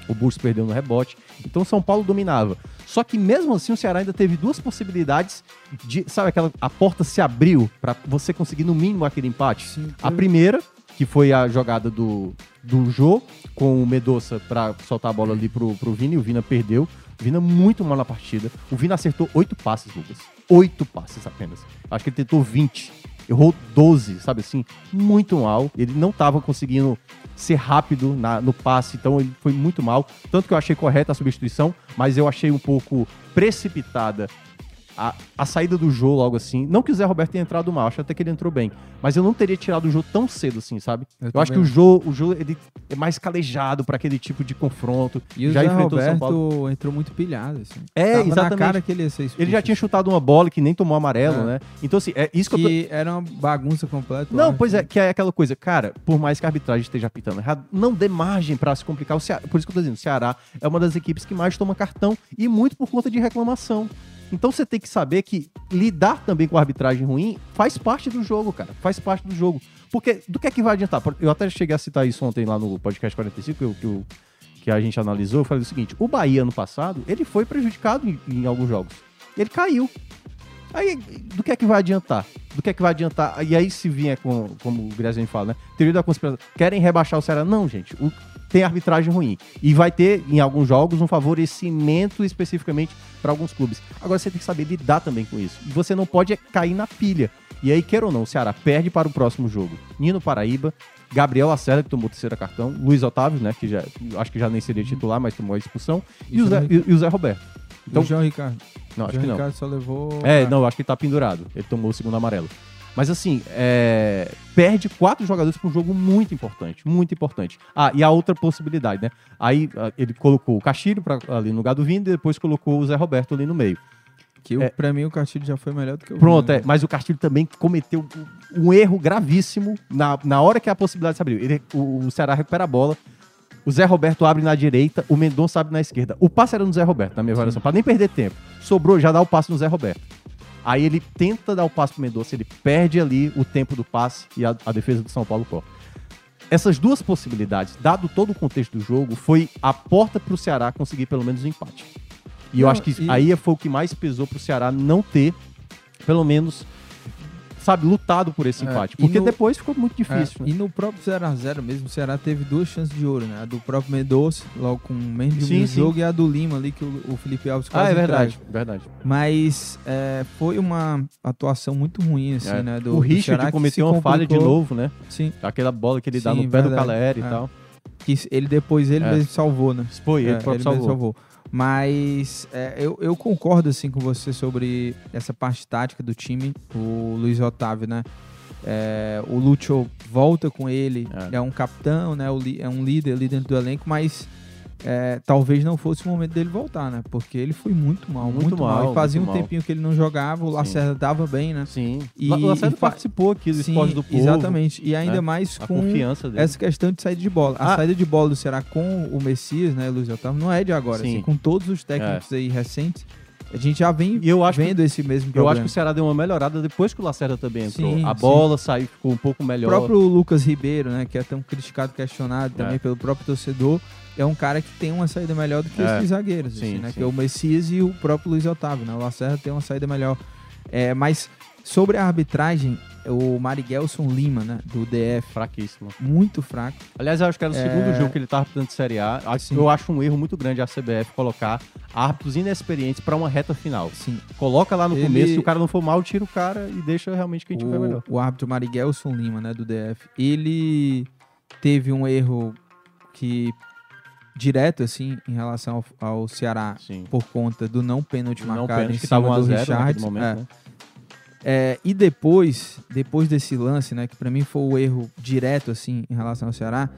o Burso perdeu no rebote. Então o São Paulo dominava. Só que mesmo assim o Ceará ainda teve duas possibilidades de, sabe aquela a porta se abriu para você conseguir no mínimo aquele empate. Sim, A primeira, que foi a jogada do do Jô com o Medoça para soltar a bola ali pro, pro Vini, e o Vina perdeu. O Vina muito mal na partida. O Vina acertou oito passes, Lucas. Oito passes apenas. Acho que ele tentou 20. Errou 12, sabe assim? Muito mal. Ele não estava conseguindo ser rápido na- no passe, então ele foi muito mal. Tanto que eu achei correta a substituição, mas eu achei um pouco precipitada a, a saída do jogo, algo assim. Não que o Zé Roberto tenha entrado mal, acho até que ele entrou bem. Mas eu não teria tirado o jogo tão cedo assim, sabe? Eu Eu, acho que o jogo, o jogo ele é mais calejado pra aquele tipo de confronto. E o já Zé enfrentou o São Roberto Paulo. entrou muito pilhado, assim. É, Tava exatamente. cara que ele ia ser expulso. Ele já tinha chutado uma bola que nem tomou amarelo, É. né? Então, assim, é isso que, eu tô. Que era uma bagunça completa. Não, acho. pois é, que é aquela coisa, cara, por mais que a arbitragem esteja apitando errado, não dê margem pra se complicar. O Ceará, por isso que eu tô dizendo, o Ceará é uma das equipes que mais toma cartão e muito por conta de reclamação. Então você tem que saber que lidar também com arbitragem ruim faz parte do jogo, cara. Faz parte do jogo. Porque do que é que vai adiantar? Eu até cheguei a citar isso ontem lá no podcast 45, que, que, que a gente analisou. Eu falei o seguinte: o Bahia ano passado, ele foi prejudicado em, em alguns jogos. Ele caiu. Aí, do que é que vai adiantar? Do que é que vai adiantar? E aí, se vier com, como o Graziani fala, né? Teoria da conspiração. Querem rebaixar o Ceará? Não, gente. O- tem arbitragem ruim. E vai ter, em alguns jogos, um favorecimento especificamente para alguns clubes. Agora, você tem que saber lidar também com isso. E você não pode é cair na pilha. E aí, queira ou não, o Ceará perde para o próximo jogo. Nino Paraíba, Gabriel Lacerda, que tomou o terceiro cartão, Luiz Otávio, né? Que já, acho que já nem seria titular, mas tomou a expulsão. E, o, Zé, e, e o Zé Roberto. Então, o João Ricardo. não, acho João que não. Ricardo só levou... É, não, acho que tá pendurado. Ele tomou o segundo amarelo. Mas assim, é, perde quatro jogadores para um jogo muito importante, muito importante. Ah, e a outra possibilidade, né? Aí ah, ele colocou o Castilho pra, ali no lugar do Vini e depois colocou o Zé Roberto ali no meio. Que É. pra mim o Castilho já foi melhor do que o Pronto, Vini, é, mas o Castilho também cometeu um um erro gravíssimo na, na hora que a possibilidade se abriu. Ele, o, o Ceará recupera a bola, o Zé Roberto abre na direita, o Mendonça abre na esquerda. O passe era no Zé Roberto, na minha avaliação, para nem perder tempo. Sobrou, já dá o passe no Zé Roberto. Aí ele tenta dar o passe pro Mendonça, ele perde ali o tempo do passe e a, a defesa do São Paulo corre. Essas duas possibilidades, dado todo o contexto do jogo, foi a porta pro Ceará conseguir pelo menos o empate. E eu Não, acho que e- aí foi o que mais pesou pro Ceará não ter, pelo menos, sabe, lutado por esse É, empate. Porque no- depois ficou muito É, difícil. né? E no próprio 0x0 mesmo, o Ceará teve duas chances de ouro, né? A do próprio Mendonça, logo com menos de um Sim, sim. jogo, e a do Lima ali, que o, o Felipe Alves quase Ah, é verdade, verdade. Mas é, foi uma atuação muito ruim, assim, É. né? Do, o do Richard que cometeu uma falha de novo, né? Sim, Aquela bola que ele dá Sim, no pé do verdade. Caleri e É. tal. que ele depois ele mesmo salvou, né? Foi, ele É, próprio ele salvou. salvou. Mas é, eu, eu concordo assim com você sobre essa parte tática do time. O Luiz Otávio, né? É, o Lúcio volta com ele, É. é, um capitão, né? é um líder ali dentro do elenco, mas é, talvez não fosse o momento dele voltar, né? Porque ele foi muito mal, Muito muito, mal. mal, E fazia um mal. tempinho que ele não jogava, o Sim. Lacerda dava bem, né? Sim. E- o Lacerda e participou aqui do Sim, esporte do povo. exatamente. E ainda né? mais com confiança dele. essa questão de saída de bola. A Ah. saída de bola do Ceará com o Messias, né, Luiz Otávio, não é de agora. Sim. É. Assim, com todos os técnicos aí recentes, a gente já vem eu acho que vendo esse mesmo Eu problema. acho que o Ceará deu uma melhorada depois que o Lacerda também entrou. Sim, a sim. bola saiu, ficou um pouco O melhor. próprio Lucas Ribeiro, né, que é tão criticado, questionado também É. pelo próprio torcedor, é um cara que tem uma saída melhor do que É. esses zagueiros, Sim, assim, né, sim. que é o Messias e o próprio Luiz Otávio, né? O Lacerda tem uma saída melhor. É, mas sobre a arbitragem, o Marigelson Lima, né, do DF, Fraquíssimo. muito fraco. Aliás, eu acho que era o É. segundo jogo que ele tava apresentando de Série A. Sim. Eu acho um erro muito grande a CBF colocar árbitros inexperientes pra uma reta final. Sim, Coloca lá no Ele- começo, se o cara não for mal, tira o cara e deixa realmente quem tiver melhor. o, o árbitro Marigelson Lima, né, do DF, ele teve um erro que direto assim em relação ao, ao Ceará Sim. por conta do não pênalti Não marcado pênalti, em que cima tava 1 a do 0 Richard. momento, é. né? É, e depois, depois desse lance, né, que pra mim foi o erro direto assim em relação ao Ceará,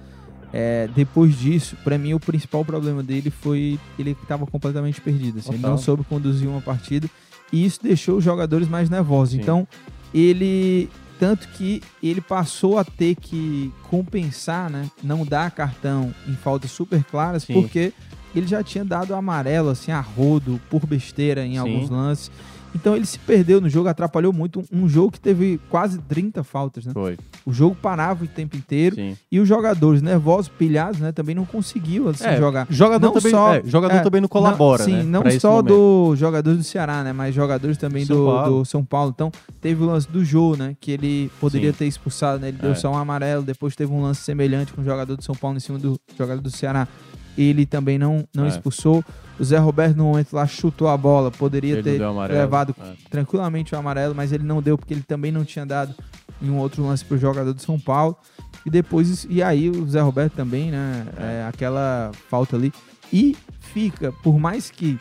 é, depois disso, pra mim o principal problema dele foi ele que tava completamente perdido, assim, ele não soube conduzir uma partida e isso deixou os jogadores mais nervosos. Sim. Então, ele tanto que ele passou a ter que compensar, né, não dar cartão em faltas super claras, Sim. porque ele já tinha dado amarelo assim a rodo por besteira em Sim. alguns lances. Então ele se perdeu no jogo, atrapalhou muito. Um jogo que teve quase 30 faltas, né? Foi. O jogo parava o tempo inteiro Sim. e os jogadores nervosos, pilhados, né? Também não conseguiam assim, É, jogar. Jogador, Não também, só- é, jogador é, também não colabora, não, Sim, né? não pra esse só dos jogadores do Ceará, né? Mas jogadores também São do, Paulo. do São Paulo. Então, teve o lance do Jô, né? Que ele poderia Sim. ter expulsado, né? Ele deu É. só um amarelo. Depois teve um lance semelhante com o jogador do São Paulo em cima do jogador do Ceará. Ele também não, não É. expulsou. O Zé Roberto, no momento lá, chutou a bola. Poderia Ele ter levado É. tranquilamente o amarelo, mas ele não deu porque ele também não tinha dado em um outro lance pro jogador do São Paulo. E depois, e aí o Zé Roberto também, né? é, aquela falta ali. E fica, por mais que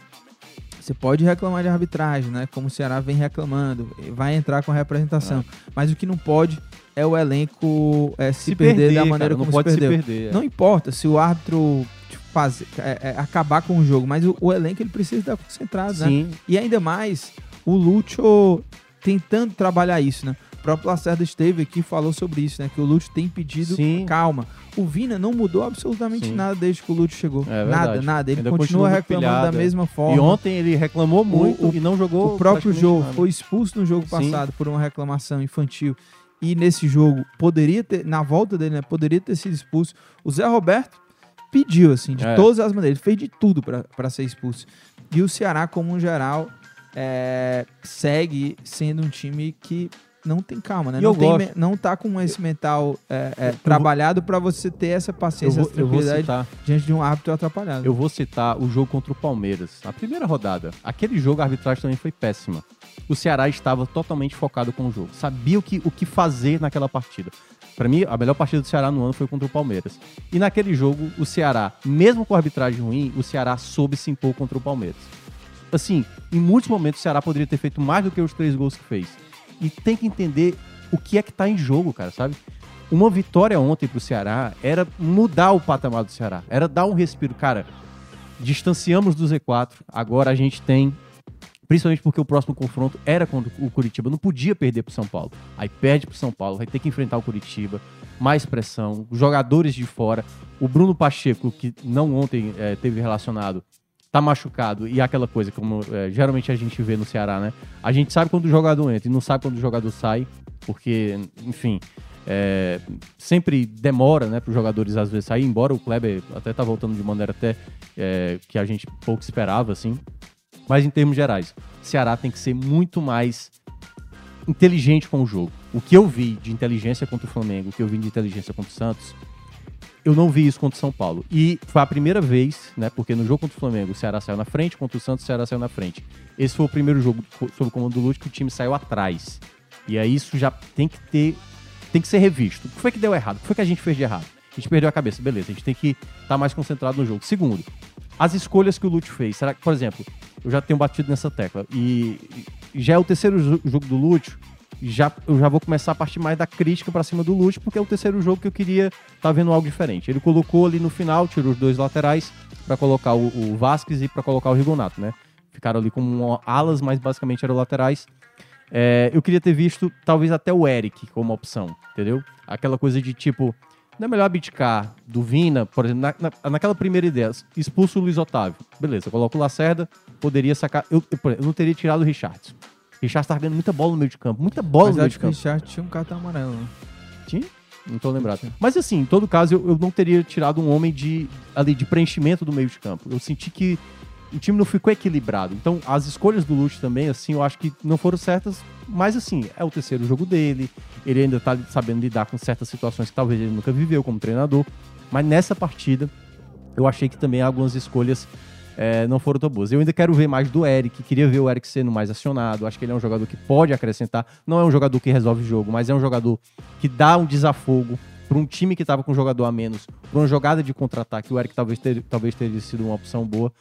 Você pode reclamar de arbitragem, né? Como o Ceará vem reclamando, vai entrar com a representação. É. Mas o que não pode é o elenco é, se, perder, da maneira cara, como pode se perdeu. se perder. é. Não importa se o árbitro tipo, faz, é, é, acabar com o jogo, mas o, o elenco ele precisa estar concentrado, né? Sim, E ainda mais o Lúcio tentando trabalhar isso, né? O próprio Lacerda esteve aqui e falou sobre isso, né? Que o Lúcio tem pedido Sim. calma. O Vina não mudou absolutamente Sim. nada desde que o Lúcio chegou. É nada, nada. Ele continua continua reclamando pilhado, da é. mesma forma. E ontem ele reclamou muito o- e não jogou. O próprio jogo nada. foi expulso no jogo Sim. passado por uma reclamação infantil. E nesse jogo, poderia ter, na volta dele, né? Poderia ter sido expulso. O Zé Roberto pediu, assim, de É. todas as maneiras. Ele fez de tudo pra pra ser expulso. E o Ceará, como um geral, é, segue sendo um time que não tem calma, né? E Não, tem não tá com esse mental é, é, trabalhado pra você ter essa Eu paciência, vou, essa eu vou tranquilidade citar, diante de um árbitro atrapalhado. eu vou citar o jogo contra o Palmeiras. A primeira rodada. Aquele jogo, a arbitragem também foi péssima. O Ceará estava totalmente focado com o jogo. Sabia o que, o que fazer naquela partida. Pra mim, a melhor partida do Ceará no ano foi contra o Palmeiras. E naquele jogo, o Ceará, mesmo com a arbitragem ruim, o Ceará soube se impor contra o Palmeiras. Assim, em muitos momentos o Ceará poderia ter feito mais do que os três gols que fez. E tem que entender o que é que tá em jogo, cara, sabe? Uma vitória ontem pro Ceará era mudar o patamar do Ceará. Era dar um respiro. Cara, distanciamos do Z4, agora a gente tem. Principalmente porque o próximo confronto era contra o Curitiba. Não podia perder pro São Paulo. Aí perde pro São Paulo, vai ter que enfrentar o Curitiba. Mais pressão, jogadores de fora. O Bruno Pacheco, que não ontem eh, teve relacionado, tá machucado. E aquela coisa, como eh, geralmente a gente vê no Ceará, né? A gente sabe quando o jogador entra e não sabe quando o jogador sai. Porque, enfim, é, sempre demora, né, para os jogadores às vezes sair, embora o Kleber até tá voltando de maneira até é, que a gente pouco esperava, assim. Mas em termos gerais, o Ceará tem que ser muito mais inteligente com o jogo. O que eu vi de inteligência contra o Flamengo, o que eu vi de inteligência contra o Santos, eu não vi isso contra o São Paulo. E foi a primeira vez, né? Porque no jogo contra o Flamengo, o Ceará saiu na frente, contra o Santos, o Ceará saiu na frente. Esse foi o primeiro jogo sob o comando do Lute que o time saiu atrás. E aí isso já tem que ter. Tem que ser revisto. O que foi que deu errado? O que foi que a gente fez de errado? A gente perdeu a cabeça, beleza. A gente tem que estar mais concentrado no jogo. Segundo, as escolhas que o Lute fez. Será que, por exemplo, eu já tenho batido nessa tecla. E já é o terceiro jo- jogo do Lute. Já, eu já vou começar a partir mais da crítica pra cima do Lute, porque é o terceiro jogo que eu queria estar vendo algo diferente. Ele colocou ali no final, tirou os dois laterais pra colocar o, o Vasquez e pra colocar o Rigonato, né? Ficaram ali como alas, mas basicamente eram laterais. É, eu queria ter visto talvez até o Eric como opção, entendeu? Aquela coisa de tipo, não é melhor abdicar do Vina, por exemplo, na, na- naquela primeira ideia, expulso o Luiz Otávio. Beleza, coloca o Lacerda, poderia sacar. Eu, eu, eu não teria tirado o Richardson. O Richardson tá ganhando muita bola no meio de campo, muita bola Mas no meio de que o campo. Richard tinha um cartão amarelo, né? Tinha? Não tô lembrado. Mas assim, em todo caso, eu, eu não teria tirado um homem de, ali, de preenchimento do meio de campo. Eu senti que o time não ficou equilibrado. Então, as escolhas do Lute também, assim, eu acho que não foram certas. Mas assim, é o terceiro jogo dele. Ele ainda tá sabendo lidar com certas situações que talvez ele nunca viveu como treinador. Mas nessa partida, eu achei que também algumas escolhas é, não foram tão boas. Eu ainda quero ver mais do Eric, queria ver o Eric sendo mais acionado. Acho que ele é um jogador que pode acrescentar. Não é um jogador que resolve o jogo, mas é um jogador que dá um desafogo para um time que estava com um jogador a menos, para uma jogada de contra-ataque. O Eric talvez, talvez teria sido uma opção boa.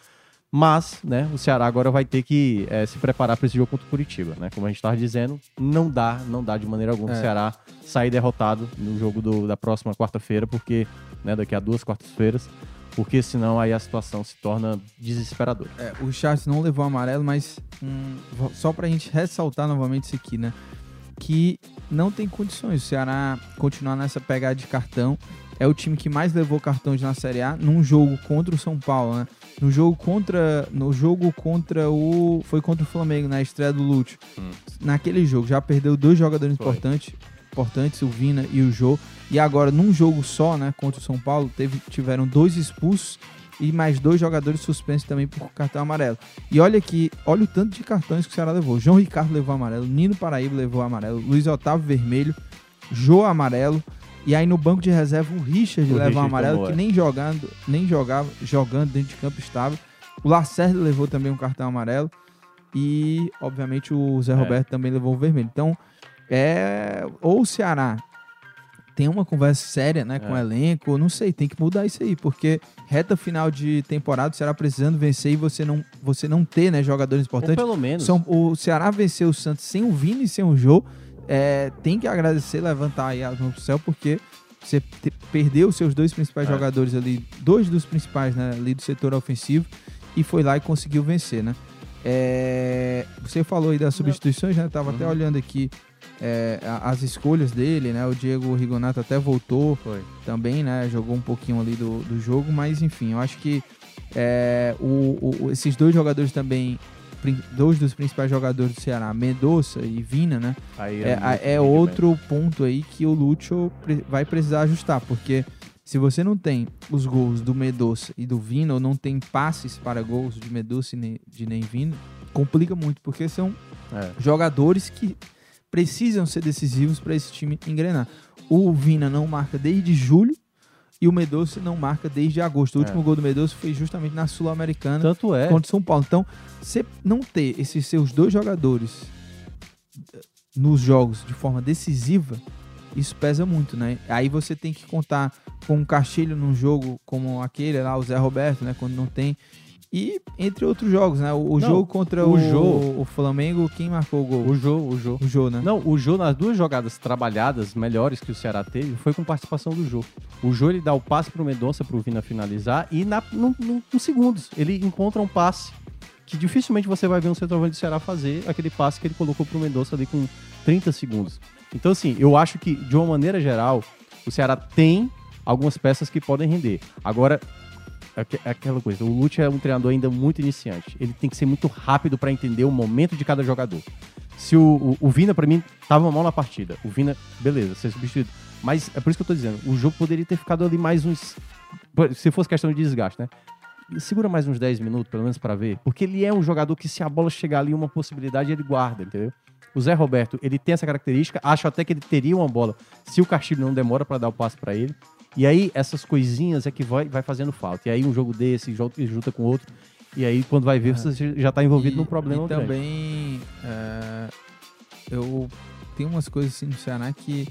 Mas, né, o Ceará agora vai ter que é, se preparar para esse jogo contra o Curitiba, né? Como a gente estava dizendo, não dá, não dá de maneira alguma o É. Ceará sair derrotado no jogo do- da próxima quarta-feira, porque, né, daqui a duas quartas-feiras, porque senão aí a situação se torna desesperadora. É, o Richardson não levou amarelo, mas hum, só pra gente ressaltar novamente isso aqui, né? Que não tem condições o Ceará continuar nessa pegada de cartão. É o time que mais levou cartões na Série A num jogo contra o São Paulo, né? No jogo contra. No jogo contra o. Foi contra o Flamengo, na estreia do Lúcio. Hum. Naquele jogo, já perdeu dois jogadores Foi. importantes, importantes, o Vina e o Jô. E agora, num jogo só, né, contra o São Paulo, teve, tiveram dois expulsos e mais dois jogadores suspensos também por cartão amarelo. E olha aqui, olha o tanto de cartões que o Ceará levou. João Ricardo levou amarelo, Nino Paraíba levou amarelo, Luiz Otávio vermelho, Jô amarelo. E aí no banco de reserva o Richard O levou Richard amarelo, que é. nem jogando, nem jogava, jogando dentro de campo estava. O Lacerda levou também um cartão amarelo. E, obviamente, o Zé É. Roberto também levou o vermelho. Então, é. Ou o Ceará tem uma conversa séria, né, com o É. elenco. Não sei, tem que mudar isso aí, porque reta final de temporada, o Ceará precisando vencer e você não, você não ter, né, jogadores Ou importantes. pelo menos. São, o Ceará venceu o Santos sem o Vini e sem o Jô. É, tem que agradecer, levantar aí as mãos pro céu, porque você perdeu os seus dois principais É. jogadores ali, dois dos principais, né, ali do setor ofensivo, e foi lá e conseguiu vencer, né? É, você falou aí das substituições, né? Tava até Uhum. olhando aqui é, as escolhas dele, né? O Diego Rigonato até voltou Foi. também, né? Jogou um pouquinho ali do, do jogo, mas enfim, eu acho que é, o- o- esses dois jogadores também, dois dos principais jogadores do Ceará, Mendonça e Vina, né? Aí É, é rendimento. outro ponto aí que o Lúcio vai precisar ajustar, porque se você não tem os gols do Medoça e do Vina, ou não tem passes para gols de Medoça e de nem Vina, complica muito, porque são É. jogadores que precisam ser decisivos para esse time engrenar. O Vina não marca desde julho e o Medoça não marca desde agosto. O É. último gol do Medoça foi justamente na Sul-Americana Tanto é. contra o São Paulo. Então, você não ter esses seus dois jogadores eh, nos jogos de forma decisiva, isso pesa muito, né? Aí você tem que contar com um Castilho num jogo como aquele lá, o Zé Roberto, né? Quando não tem. E entre outros jogos, né? O, o Não, jogo contra o o, Jô- o Flamengo, quem marcou o gol? O Jô, o Jô. O Jô, né? Não, o Jô, nas duas jogadas trabalhadas melhores que o Ceará teve, foi com participação do Jô. O Jô, ele dá o passe pro Mendonça, pro Vina finalizar, e na, num, num- num segundos, ele encontra um passe que dificilmente você vai ver um centroavante do Ceará fazer aquele passe que ele colocou pro Mendonça ali com 30 segundos. Então, assim, eu acho que, de uma maneira geral, o Ceará tem algumas peças que podem render. Agora, aquela coisa, o Lute é um treinador ainda muito iniciante. Ele tem que ser muito rápido para entender o momento de cada jogador. Se o, o, o Vina, pra mim, tava mal na partida. O Vina, beleza, ser substituído. Mas é por isso que eu tô dizendo, o jogo poderia ter ficado ali mais uns. Se fosse questão de desgaste, né? Segura mais uns 10 minutos, pelo menos, pra ver. Porque ele é um jogador que, se a bola chegar ali, uma possibilidade, ele guarda, entendeu? O Zé Roberto, ele tem essa característica. Acho até que ele teria uma bola se o Castilho não demora pra dar o passe pra ele. E aí, essas coisinhas é que vai, vai fazendo falta. E aí, um jogo desse junta, com outro. E aí, quando vai ver, você já tá envolvido E- num problema e grande. também é, eu tenho umas coisas assim no Ceará que,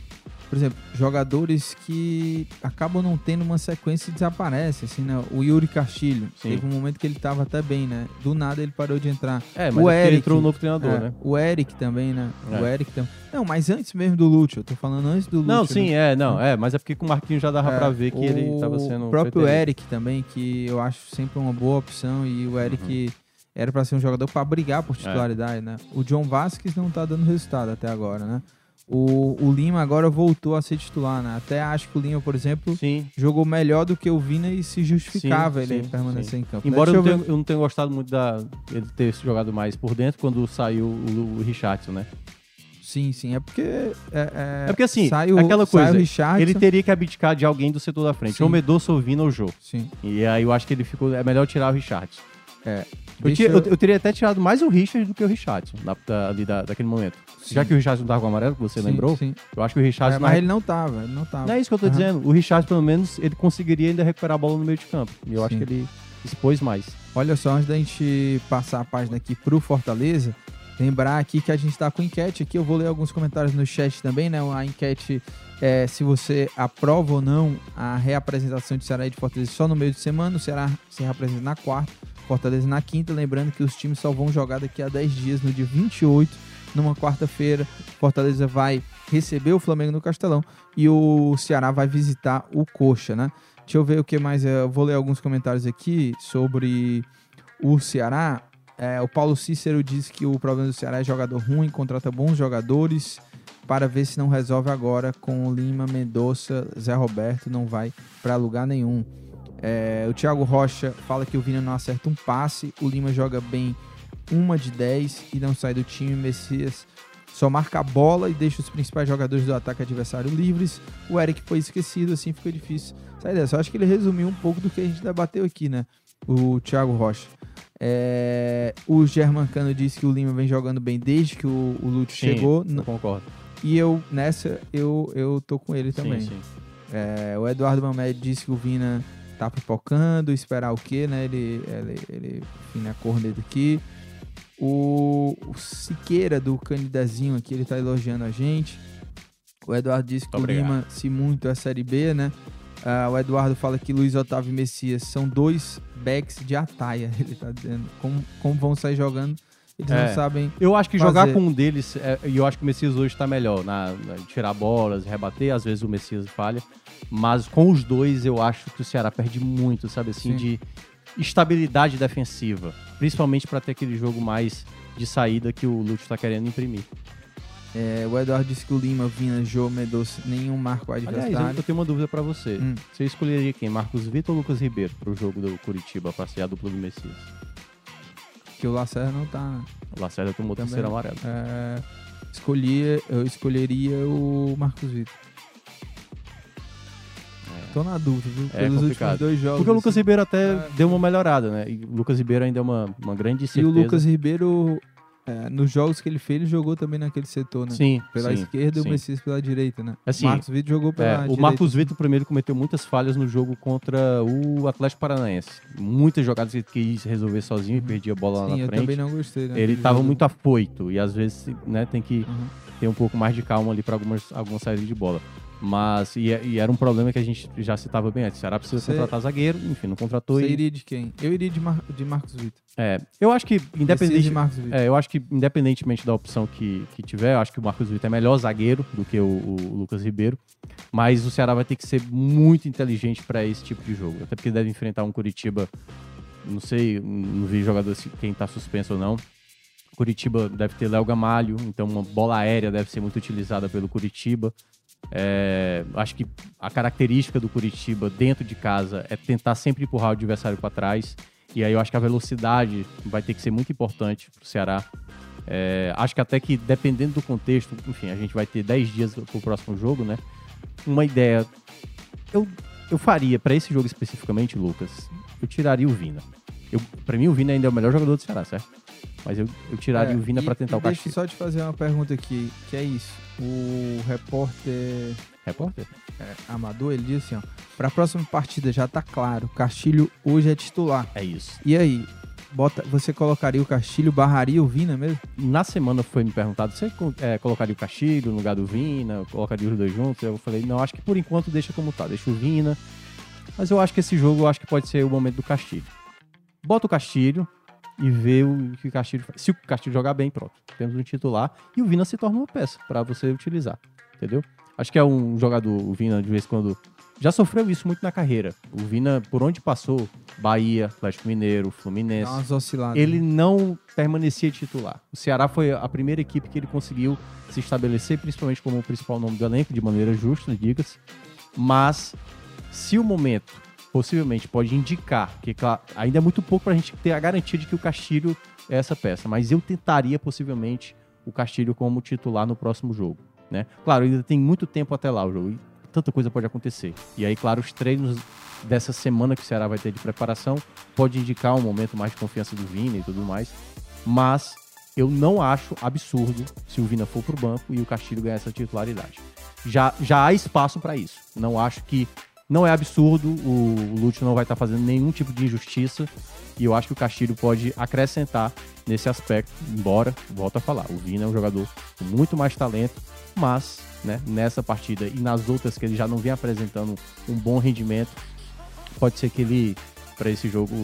por exemplo, jogadores que acabam não tendo uma sequência e desaparecem, assim, né? O Yuri Castilho, Sim. teve um momento que ele tava até bem, né? Do nada ele parou de entrar. É, mas O é Eric, entrou um novo treinador, É, né? O Eric também, né? O É. Eric também. Não, mas antes mesmo do Lúcio, eu tô falando antes do Lúcio. Não, né? sim, é, não, é, mas é porque com o Marquinhos já dava É, pra ver que ele tava sendo. O próprio. Eric também, que eu acho sempre uma boa opção. E o Eric Uhum. era pra ser um jogador pra brigar É. por titularidade, né? O John Vasquez não tá dando resultado até agora, né? O, o Lima agora voltou a ser titular, né? Até acho que o Lima, por exemplo, Sim. jogou melhor do que o Vina e se justificava Sim, ele sim, permanecer em campo. Embora Deixa eu não, ver- tenha, eu não tenha gostado muito da ele ter jogado mais por dentro quando saiu o, o Richardson, né? Sim, sim. É porque. É, é, É porque assim, aquela coisa, Richardson. Ele teria que abdicar de alguém do setor da frente. Sim. Ou Medoça, ou Vina ou Jô. Sim. E aí eu acho que ele ficou. É melhor tirar o Richardson. É. Eu, tinha- eu- eu teria até tirado mais o Richard do que o Richardson na- da- ali da- daquele momento. Sim. Já que o Richardson tava com o amarelo, que você Sim, lembrou, Sim. eu acho que o Richardson. É, na mas ele não tava, ele não tava. Não é isso que eu tô Aham. dizendo. O Richard, pelo menos, ele conseguiria ainda recuperar a bola no meio de campo. E eu acho que ele expôs mais. Olha só, antes da gente passar a página aqui pro Fortaleza, lembrar aqui que a gente tá com enquete aqui, eu vou ler alguns comentários no chat também, né? A enquete é se você aprova ou não a reapresentação de Ceará e de Fortaleza só no meio de semana, o Ceará se reapresenta na quarta, Fortaleza na quinta, lembrando que os times só vão jogar daqui a 10 dias, no dia 28, numa quarta-feira, Fortaleza vai receber o Flamengo no Castelão e o Ceará vai visitar o Coxa, né? Deixa eu ver o que mais. Eu vou ler alguns comentários aqui sobre o Ceará. É, o Paulo Cícero diz que o problema do Ceará é jogador ruim, contrata bons jogadores para ver se não resolve agora com Lima, Mendonça, Zé Roberto, não vai para lugar nenhum. É, o Thiago Rocha fala que o Vina não acerta um passe, o Lima joga bem uma de 10 e não sai do time. Messias só marca a bola e deixa os principais jogadores do ataque adversário livres. O Eric foi esquecido, assim ficou difícil sair dessa. Eu acho que ele resumiu um pouco do que a gente debateu aqui, né? O Thiago Rocha. É, o Germancano disse que o Lima vem jogando bem desde que o, o Lúcio Sim, chegou. Eu concordo. E eu, nessa, eu, eu tô com ele também. Sim, sim. É, o Eduardo Mamed disse que o Vina tá pipocando, esperar o quê, né? Ele, ele, ele enfim, na corneta aqui. O, o Siqueira do Candidazinho aqui, ele tá elogiando a gente. O Eduardo disse que o Obrigado. Lima, se muito, é Série B, né? Ah, o Eduardo fala que Luiz Otávio e Messias são dois backs de ataia. Ele tá dizendo. Como, como vão sair jogando, eles É. não sabem. Eu acho que jogar Fazer. com um deles, é, e eu acho que o Messias hoje tá melhor, na, na- tirar bolas, rebater, às vezes o Messias falha, mas com os dois eu acho que o Ceará perde muito, sabe assim, Sim. de estabilidade defensiva, principalmente para ter aquele jogo mais de saída que o Lúcio tá querendo imprimir. É, o Eduardo disse que o Lima, Vina, Jô, Medoça, nenhum marca o Aliás, eu, adversário. eu tenho uma dúvida para você. Hum. Você escolheria quem? Marcos Vitor ou Lucas Ribeiro pro jogo do Curitiba, pra ser a dupla do Messias? Que o Lacerda não tá. O Lacerda tomou o Também. terceiro amarelo. É, escolhia, eu escolheria o Marcos Vitor. Tô na dúvida, viu? É Pelos complicado. últimos dois jogos. Porque o Lucas assim. Ribeiro até É. deu uma melhorada, né? E o Lucas Ribeiro ainda é uma, uma grande E certeza. o Lucas Ribeiro, é, nos jogos que ele fez, ele jogou também naquele setor, né? Sim, Pela sim, esquerda e o. Messias pela direita, né? Assim, o Marcos Vitor jogou pela É, direita. o Marcos Vitor primeiro cometeu muitas falhas no jogo contra o Atlético Paranaense. Muitas jogadas que ele quis resolver sozinho e perdia a bola lá Sim, na eu frente. também não gostei. Né, Ele estava jogo. muito afoito e às vezes né, tem que Uhum. ter um pouco mais de calma ali para algumas, algumas saídas de bola. Mas, e, e era um problema que a gente já citava bem antes. O Ceará precisa Você- contratar zagueiro, enfim, não contratou. Você E, iria de quem? Eu iria de, Mar... de Marcos Vitor. é, eu acho que, Independente de Marcos Vitor. É, eu acho que, independentemente da opção que, que tiver, eu acho que o Marcos Vitor é melhor zagueiro do que o, o Lucas Ribeiro. Mas o Ceará vai ter que ser muito inteligente para esse tipo de jogo. Até porque deve enfrentar um Curitiba. Não sei, não vi jogador quem tá suspenso ou não. Curitiba deve ter Léo Gamalho, então uma bola aérea deve ser muito utilizada pelo Curitiba. É, acho que a característica do Curitiba dentro de casa é tentar sempre empurrar o adversário para trás. E aí eu acho que a velocidade vai ter que ser muito importante para o Ceará. É, acho que até que, dependendo do contexto, enfim, a gente vai ter 10 dias para o próximo jogo, né? Uma ideia. Eu, eu faria, para esse jogo especificamente, Lucas, eu tiraria o Vina. Para mim, o Vina ainda é o melhor jogador do Ceará, certo? Mas eu, eu tiraria É, o Vina para tentar o Deixa castigo. eu só te fazer uma pergunta aqui, que é isso. O repórter Repórter? é, Amador, ele disse assim, ó. Pra próxima partida já tá claro, Castilho hoje é titular. É isso. E aí, bota, você colocaria o Castilho, barraria o Vina mesmo? Na semana foi me perguntado, você é, colocaria o Castilho no lugar do Vina, colocaria os dois juntos? Eu falei, não, acho que por enquanto deixa como tá, deixa o Vina. Mas eu acho que esse jogo, eu acho que pode ser o momento do Castilho. Bota o Castilho e vê o que o Castilho faz. Se o Castilho jogar bem, pronto, temos um titular e o Vina se torna uma peça para você utilizar, entendeu? Acho que é um jogador, o Vina, de vez em quando, já sofreu isso muito na carreira. O Vina, por onde passou, Bahia, Atlético Mineiro, Fluminense, ele não permanecia titular. O Ceará foi a primeira equipe que ele conseguiu se estabelecer, principalmente como o principal nome do elenco, de maneira justa, diga-se. Mas, se o momento possivelmente pode indicar, que claro, ainda é muito pouco para a gente ter a garantia de que o Castilho é essa peça, mas eu tentaria possivelmente o Castilho como titular no próximo jogo. Né? Claro, ainda tem muito tempo até lá o jogo. E tanta coisa pode acontecer. E aí, claro, os treinos dessa semana que o Ceará vai ter de preparação pode indicar um momento mais de confiança do Vina e tudo mais. Mas eu não acho absurdo se o Vina for pro banco e o Castilho ganhar essa titularidade. Já, já há espaço para isso. Não acho que. Não é absurdo, o Lúcio não vai estar fazendo nenhum tipo de injustiça. E eu acho que o Castilho pode acrescentar nesse aspecto. Embora, volto a falar, o Vina é um jogador com muito mais talento, mas né, nessa partida e nas outras que ele já não vem apresentando um bom rendimento, pode ser que ele, para esse jogo,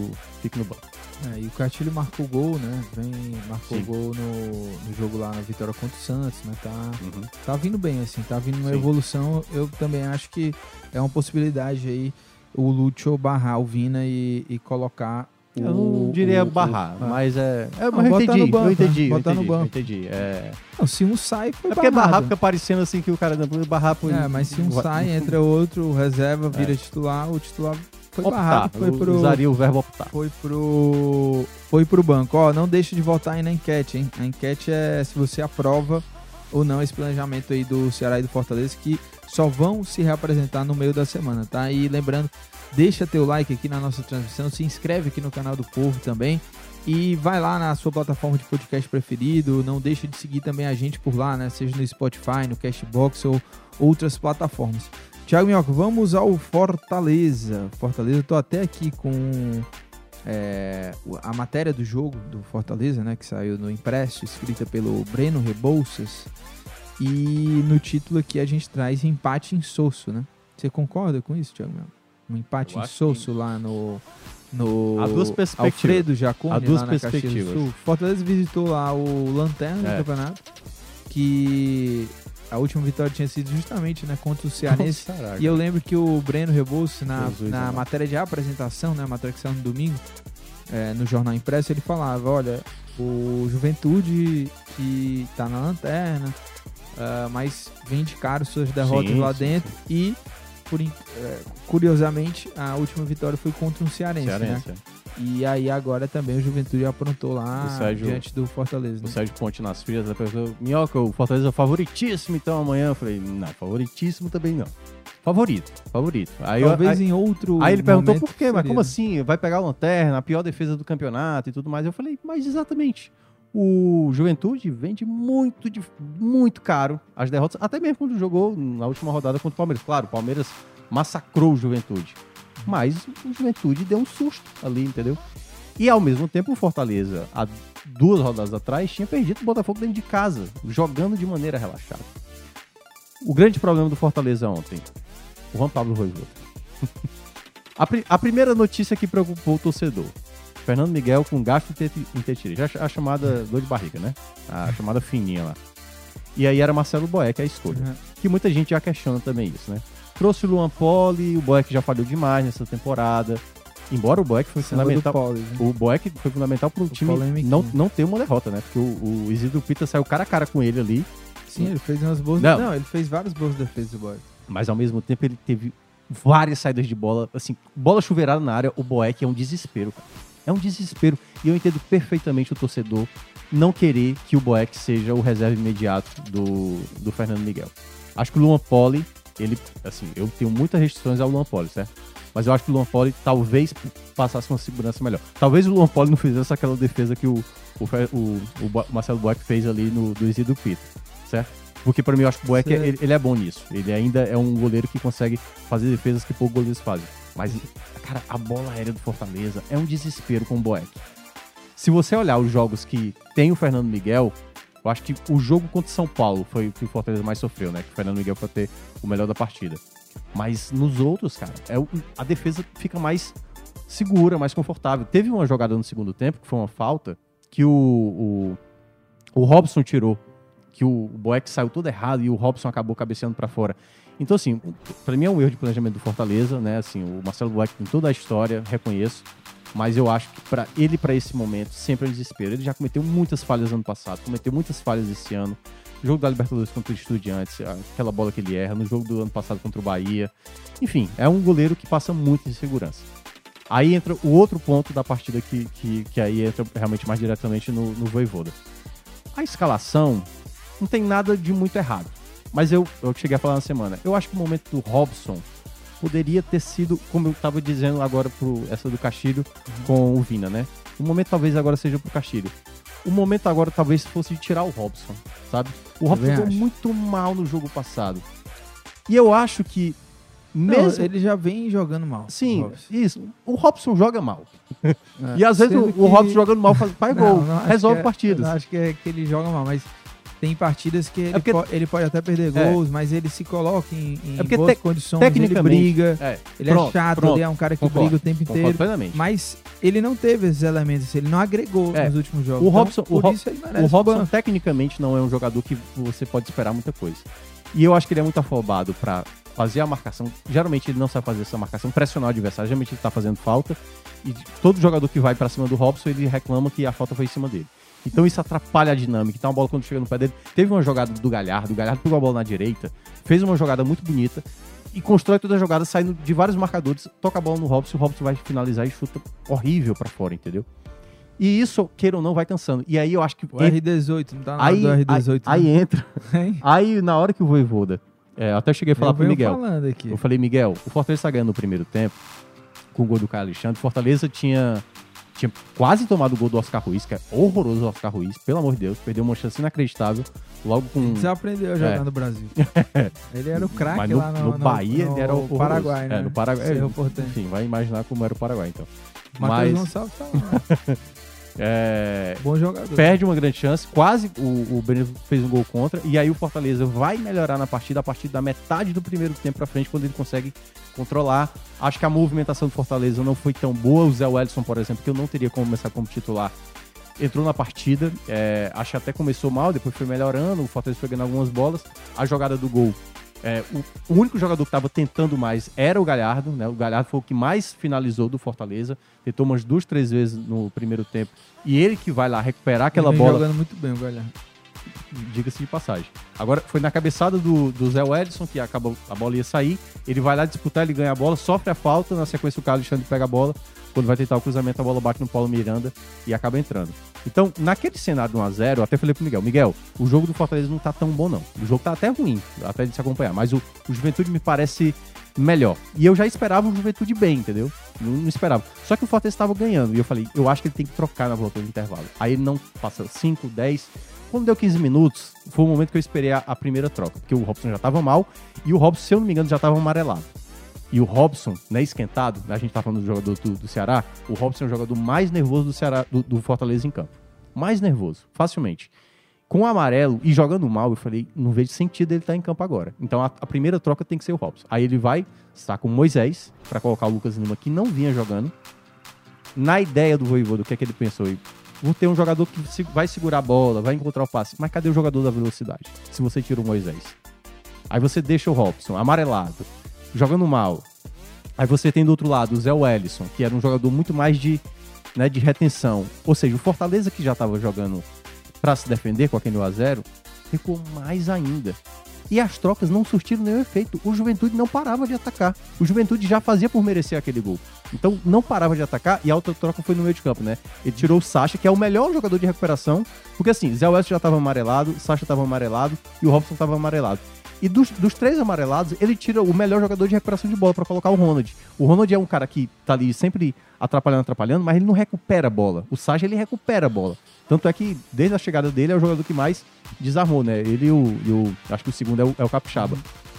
fique no banco. É, e o Castilho marcou gol, né? Vem, marcou Sim. gol no, no jogo lá na vitória contra o Santos, né? Tá, Uhum. tá vindo bem, assim, tá vindo uma Sim. evolução. Eu também acho que é uma possibilidade aí o Lúcio barrar o Vina e, e colocar o. Eu não diria o- o- barrar, ah. mas é. é Não, mas eu botar entendi, no banco, eu entendi, né? eu Botar no entendi, eu banco. entendi. É, Não, se um sai, foi é porque barrar barrado. fica parecendo assim que o cara não barrar por. É, mas se um sai, entra outro, o reserva, vira É. titular, o titular foi optar, barrado, foi pro. usaria o verbo optar. Foi pro. Foi pro banco. Ó, não deixa de votar aí na enquete, hein? A enquete é se você aprova ou não esse planejamento aí do Ceará e do Fortaleza, que só vão se reapresentar no meio da semana, tá? E lembrando, deixa teu like aqui na nossa transmissão, se inscreve aqui no canal do Povo também. E vai lá na sua plataforma de podcast preferido. Não deixa de seguir também a gente por lá, né? Seja no Spotify, no Cashbox ou outras plataformas. Thiago Minhoca, vamos ao Fortaleza. Fortaleza, eu tô até aqui com é, a matéria do jogo do Fortaleza, né? Que saiu no Impresso, escrita pelo Breno Rebouças. E no título aqui a gente traz empate em Sosso, né? Você concorda com isso, Thiago? Melo? Um empate em que- lá no. No Há duas perspectivas. Alfredo Jaconi, Há duas lá na Caxias do perspectivas. Sul. Fortaleza visitou lá o Lanterna do É. campeonato, que a última vitória tinha sido justamente né, contra o Cearense. E eu lembro que o Breno Rebouças, na, Jesus na matéria de apresentação, né, matéria que saiu no domingo, é, no Jornal Impresso, ele falava, olha, o Juventude que tá na lanterna, ah, mas vende caro suas derrotas Sim, lá sim, dentro e, por, é, curiosamente, a última vitória foi contra um Cearense, né? Cearense, é. E aí agora também o Juventude aprontou lá O Sérgio- diante do Fortaleza. O né? Sérgio Ponte nas filhas, a pessoa, Minhoca, o Fortaleza é favoritíssimo então amanhã. Eu falei, não, favoritíssimo também não. Favorito, favorito. Aí, Talvez aí, em outro aí ele perguntou por quê, mas como assim? Vai pegar o Lanterna, a pior defesa do campeonato e tudo mais. Eu falei, mas exatamente. O Juventude vende muito, de- muito caro as derrotas, até mesmo quando jogou na última rodada contra o Palmeiras. Claro, o Palmeiras massacrou o Juventude. Mas o Juventude deu um susto ali, entendeu? E ao mesmo tempo o Fortaleza, há duas rodadas atrás, tinha perdido o Botafogo dentro de casa, jogando de maneira relaxada. O grande problema do Fortaleza ontem, o Juan Pablo Voivoda. a, pri- a primeira notícia que preocupou o torcedor. Fernando Miguel com gasto em te- em tetira. Já a chamada dor de barriga, né? A chamada fininha lá. E aí era Marcelo Boeck a escolha. Uhum. Que muita gente já questiona também isso, né? Trouxe o Luan Poli, o Boeck já falhou demais nessa temporada. Embora o Boeck foi Samba fundamental. Poli, né? O Boeck foi fundamental para o time polêmico, não, não ter uma derrota, né? Porque o, o Isidro Pita saiu cara a cara com ele ali, Sim, ele fez umas boas. Não. Não, ele fez várias boas defesas do Boy. mas ao mesmo tempo ele teve várias saídas de bola. Assim, bola chuveirada na área, o Boeck é um desespero, cara. É um desespero. E eu entendo perfeitamente o torcedor não querer que o Boeck seja o reserva imediato do, do Fernando Miguel. Acho que o Luan Poli, ele, assim, eu tenho muitas restrições ao Luan Poli, certo? Mas eu acho que o Luan Poli talvez passasse uma segurança melhor. Talvez o Luan Poli não fizesse aquela defesa que o, o, o, o Marcelo Boeck fez ali no, do Isidro Pita, certo? Porque pra mim eu acho que o Boeck, Certo. ele, ele é bom nisso. Ele ainda é um goleiro que consegue fazer defesas que poucos goleiros fazem. Mas, cara, a bola aérea do Fortaleza é um desespero com o Boeck. Se você olhar os jogos que tem o Fernando Miguel, eu acho que o jogo contra o São Paulo foi o que o Fortaleza mais sofreu, né? Que o Fernando Miguel foi ter o melhor da partida. Mas nos outros, cara, é a defesa fica mais segura, mais confortável. Teve uma jogada no segundo tempo, que foi uma falta, que o, o, o Robson tirou. Que o Boeck saiu todo errado e o Robson acabou cabeceando pra fora. Então, assim, pra mim é um erro de planejamento do Fortaleza, né? Assim, o Marcelo Boeck tem toda a história, reconheço. Mas eu acho que para ele, para esse momento, sempre é desespero. Ele já cometeu muitas falhas ano passado, cometeu muitas falhas esse ano. Jogo da Libertadores contra o Estudiantes, aquela bola que ele erra, no jogo do ano passado contra o Bahia. Enfim, é um goleiro que passa muita insegurança. Aí entra o outro ponto da partida que, que, que aí entra realmente mais diretamente no, no Voivoda. A escalação não tem nada de muito errado. Mas eu, eu cheguei a falar na semana. Eu acho que o momento do Robson poderia ter sido, como eu estava dizendo agora pro essa do Castilho com o Vina, né? O momento talvez agora seja pro Castilho. O momento agora talvez fosse de tirar o Robson, sabe? O Robson acho. muito mal no jogo passado. E eu acho que Mesmo... mesmo ele já vem jogando mal. Sim, Robson. isso. O Robson joga mal. É. E às vezes o, que- o Robson jogando mal faz, Não, gol, não resolve é- partidas. não acho que, é que ele joga mal, mas tem partidas que ele, porque- po- ele pode até perder É. gols, mas ele se coloca em, em É porque boas condições, ele tecnicamente- briga, É, ele pronto, é chato, pronto. ele é um cara que Concordo, briga o tempo concordo inteiro. plenamente. Mas ele não teve esses elementos, ele não agregou É. nos últimos jogos. O Então, Robson- por o O Robson, tecnicamente, não é um jogador que você pode esperar muita coisa. E eu acho que ele é muito afobado pra fazer a marcação. Geralmente ele não sabe fazer essa marcação, pressionar o adversário. Geralmente ele tá fazendo falta. E todo jogador que vai pra cima do Robson, ele reclama que a falta foi em cima dele. Então isso atrapalha a dinâmica. Então a bola quando chega no pé dele. Teve uma jogada do Galhardo. O Galhardo pegou a bola na direita, fez uma jogada muito bonita e constrói toda a jogada saindo de vários marcadores. Toca a bola no Robson, o Robson vai finalizar e chuta horrível pra fora, entendeu? E isso, queira ou não, vai cansando. E aí eu acho que. O R18, não tá na hora Aí, do aí, R18. aí entra. não. Hein? Aí, na hora que o Voivoda. É, eu até cheguei a falar Eu pro Miguel. falando aqui. Eu falei, Miguel, o Fortaleza tá ganhando no primeiro tempo, com o gol do Caio Alexandre. Fortaleza tinha, tinha quase tomado o gol do Oscar Ruiz, que é horroroso o Oscar Ruiz, pelo amor de Deus. Perdeu uma chance inacreditável, logo com. Desaprendeu a jogar É. no Brasil. ele era o craque lá no, no Bahia no ele era horroroso. Paraguai, né? É, no Paraguai. Porteño. Enfim, vai imaginar como era o Paraguai, então. Matheus Mas- Gonçalves tá lá. É, Bom jogador. perde uma grande chance, quase o, o Benevenuto fez um gol contra, e aí o Fortaleza vai melhorar na partida a partir da metade do primeiro tempo pra frente, quando ele consegue controlar. Acho que a movimentação do Fortaleza não foi tão boa. O Zé Wellison, por exemplo, que eu não teria como começar como titular, entrou na partida. é, acho que até começou mal, depois foi melhorando. O Fortaleza foi ganhando algumas bolas. A jogada do gol. É, o, o único jogador que estava tentando mais era o Galhardo, né? O Galhardo foi o que mais finalizou do Fortaleza. Tentou umas duas, três vezes no primeiro tempo. E ele que vai lá recuperar aquela Ele bola jogando muito bem o Galhardo. diga-se de passagem. Agora, foi na cabeçada do, do Zé Edson que acabou, a bola ia sair. Ele vai lá disputar, ele ganha a bola, sofre a falta. Na sequência, o Carlos Alexandre pega a bola. Quando vai tentar o cruzamento, a bola bate no Paulo Miranda e acaba entrando. Então, naquele cenário de 1x0, eu até falei pro Miguel: Miguel, o jogo do Fortaleza não tá tão bom, não. O jogo tá até ruim, até de se acompanhar. Mas o, o Juventude me parece melhor. E eu já esperava o Juventude bem, entendeu? Não, não esperava. Só que o Fortaleza estava ganhando. E eu falei: eu acho que ele tem que trocar na volta do intervalo. Aí ele não passa 5, 10. Quando deu 15 minutos, foi o momento que eu esperei a, a primeira troca. Porque o Robson já tava mal e o Robson, se eu não me engano, já tava amarelado. E o Robson, né, esquentado, né, a gente tá falando do jogador do, do Ceará, o Robson é o jogador mais nervoso do Ceará, do, do Fortaleza em campo. Mais nervoso, facilmente. Com o amarelo e jogando mal, eu falei, não vejo sentido ele estar em campo agora. Então a, a primeira troca tem que ser o Robson. Aí ele vai, com o Moisés, para colocar o Lucas Lima, que não vinha jogando. Na ideia do Voivoda, o que é que ele pensou? Vou ter um jogador que vai segurar a bola, vai encontrar o passe. Mas cadê o jogador da velocidade? Se você tira o Moisés. Aí você deixa o Robson amarelado, jogando mal. Aí você tem do outro lado o Zé Wellison, que era um jogador muito mais de, né, de retenção. Ou seja, o Fortaleza que já estava jogando para se defender com aquele 1x0, ficou mais ainda. E as trocas não surtiram nenhum efeito. O Juventude não parava de atacar. O Juventude já fazia por merecer aquele gol. Então não parava de atacar e a outra troca foi no meio de campo, né? Ele tirou o Sacha, que é o melhor jogador de recuperação. Porque assim, Zé West já estava amarelado, Sacha estava amarelado e o Robson estava amarelado. E dos, dos três amarelados, ele tira o melhor jogador de recuperação de bola para colocar o Ronald. O Ronald é um cara que tá ali sempre atrapalhando, atrapalhando, mas ele não recupera a bola. O Sacha, ele recupera a bola. Tanto é que, desde a chegada dele, é o jogador que mais desarmou, né? Ele e o, e o- acho que o segundo é o, é o Capixaba.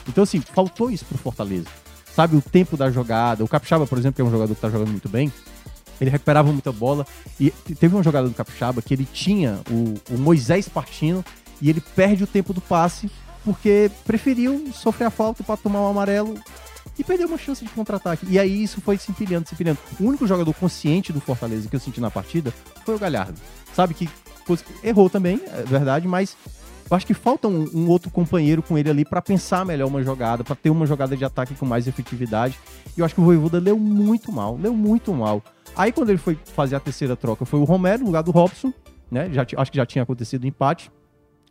Então, assim, faltou isso pro Fortaleza. Sabe, o tempo da jogada. O Capixaba, por exemplo, que é um jogador que tá jogando muito bem, ele recuperava muita bola. E teve uma jogada do Capixaba que ele tinha o, o Moisés partindo e ele perde o tempo do passe porque preferiu sofrer a falta para tomar um amarelo e perdeu uma chance de contra-ataque. E aí isso foi se empilhando, se empilhando. O único jogador consciente do Fortaleza que eu senti na partida foi o Galhardo. Sabe que errou também, é verdade, mas eu acho que falta um, um outro companheiro com ele ali para pensar melhor uma jogada, para ter uma jogada de ataque com mais efetividade. E eu acho que o Voivoda leu muito mal, leu muito mal. Aí quando ele foi fazer a terceira troca, foi o Romero no lugar do Robson, né? Já, acho que já tinha acontecido o empate.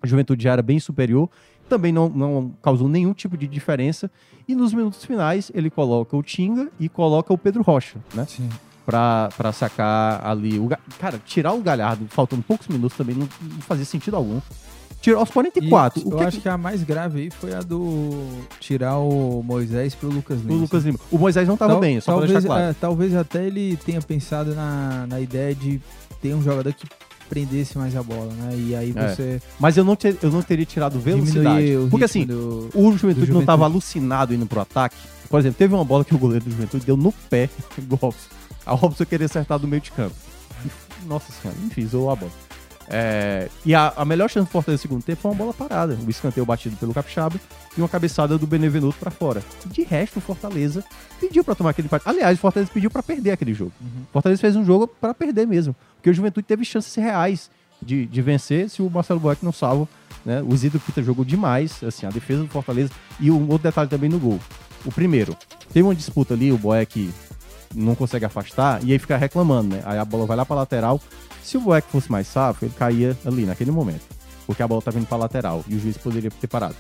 A Juventude já era bem superior, também não, não causou nenhum tipo de diferença. E nos minutos finais ele coloca o Tinga e coloca o Pedro Rocha, né? Sim. Pra, pra sacar ali o. Cara, tirar o Galhardo faltando poucos minutos também não, não fazia sentido algum. Tirou aos 44. E o eu que acho que a mais grave aí foi a do tirar o Moisés pro Lucas Lima. o Lucas Lima. O Moisés não tava Tal- bem, só pra talvez, deixar claro. é, talvez até ele tenha pensado na, na ideia de ter um jogador que prendesse mais a bola, né? E aí É. você Mas eu não, ter- eu não teria tirado velocidade. Porque assim, do... o Juventude, do não tava Juventude. alucinado indo pro ataque. Por exemplo, teve uma bola que o goleiro do Juventude deu no pé do Robson. A Robson queria acertar do meio de campo. Nossa senhora, enfim, zoou a bola. É, e a, a melhor chance do Fortaleza no segundo tempo foi uma bola parada. O escanteio batido pelo Capixaba e uma cabeçada do Benevenuto pra fora. De resto, o Fortaleza pediu pra tomar aquele empate. Aliás, o Fortaleza pediu pra perder aquele jogo. O Fortaleza fez um jogo pra perder mesmo. Porque o Juventude teve chances reais de, de vencer se o Marcelo Boeck não salva. Né? O Isidro Pita jogou demais, assim, a defesa do Fortaleza. E um outro detalhe também no gol. O primeiro, teve uma disputa ali, o Boeck não consegue afastar, e aí fica reclamando, né? Aí a bola vai lá pra lateral. Se o Boeck fosse mais safo, ele caía ali naquele momento. Porque a bola tá vindo pra lateral e o juiz poderia ter parado.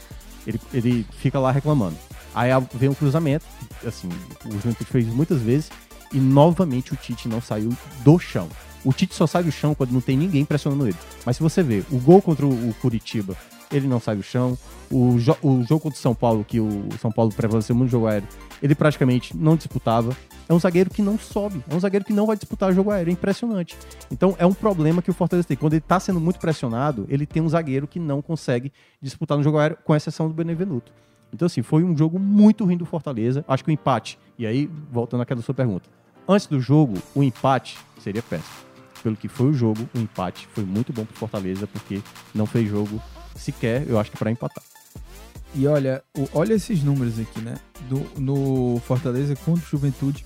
Ele, ele fica lá reclamando. Aí vem um cruzamento, assim, o Juventude fez muitas vezes, e novamente o Tite não saiu do chão. O Tite só sai do chão quando não tem ninguém pressionando ele. Mas se você vê, o gol contra o Curitiba, ele não sai do chão. O, jo- o jogo contra o São Paulo, que o São Paulo prevaleceu muito no jogo aéreo, ele praticamente não disputava. É um zagueiro que não sobe, é um zagueiro que não vai disputar jogo aéreo, é impressionante. Então é um problema que o Fortaleza tem. Quando ele tá sendo muito pressionado, ele tem um zagueiro que não consegue disputar no jogo aéreo, com exceção do Benevenuto. Então, assim, foi um jogo muito ruim do Fortaleza. Acho que o empate, e aí, voltando àquela sua pergunta, antes do jogo, o empate seria péssimo. pelo que foi o jogo, o empate foi muito bom pro Fortaleza, porque não fez jogo sequer, eu acho que para empatar. E olha, olha esses números aqui, né? Do, no Fortaleza contra o Juventude,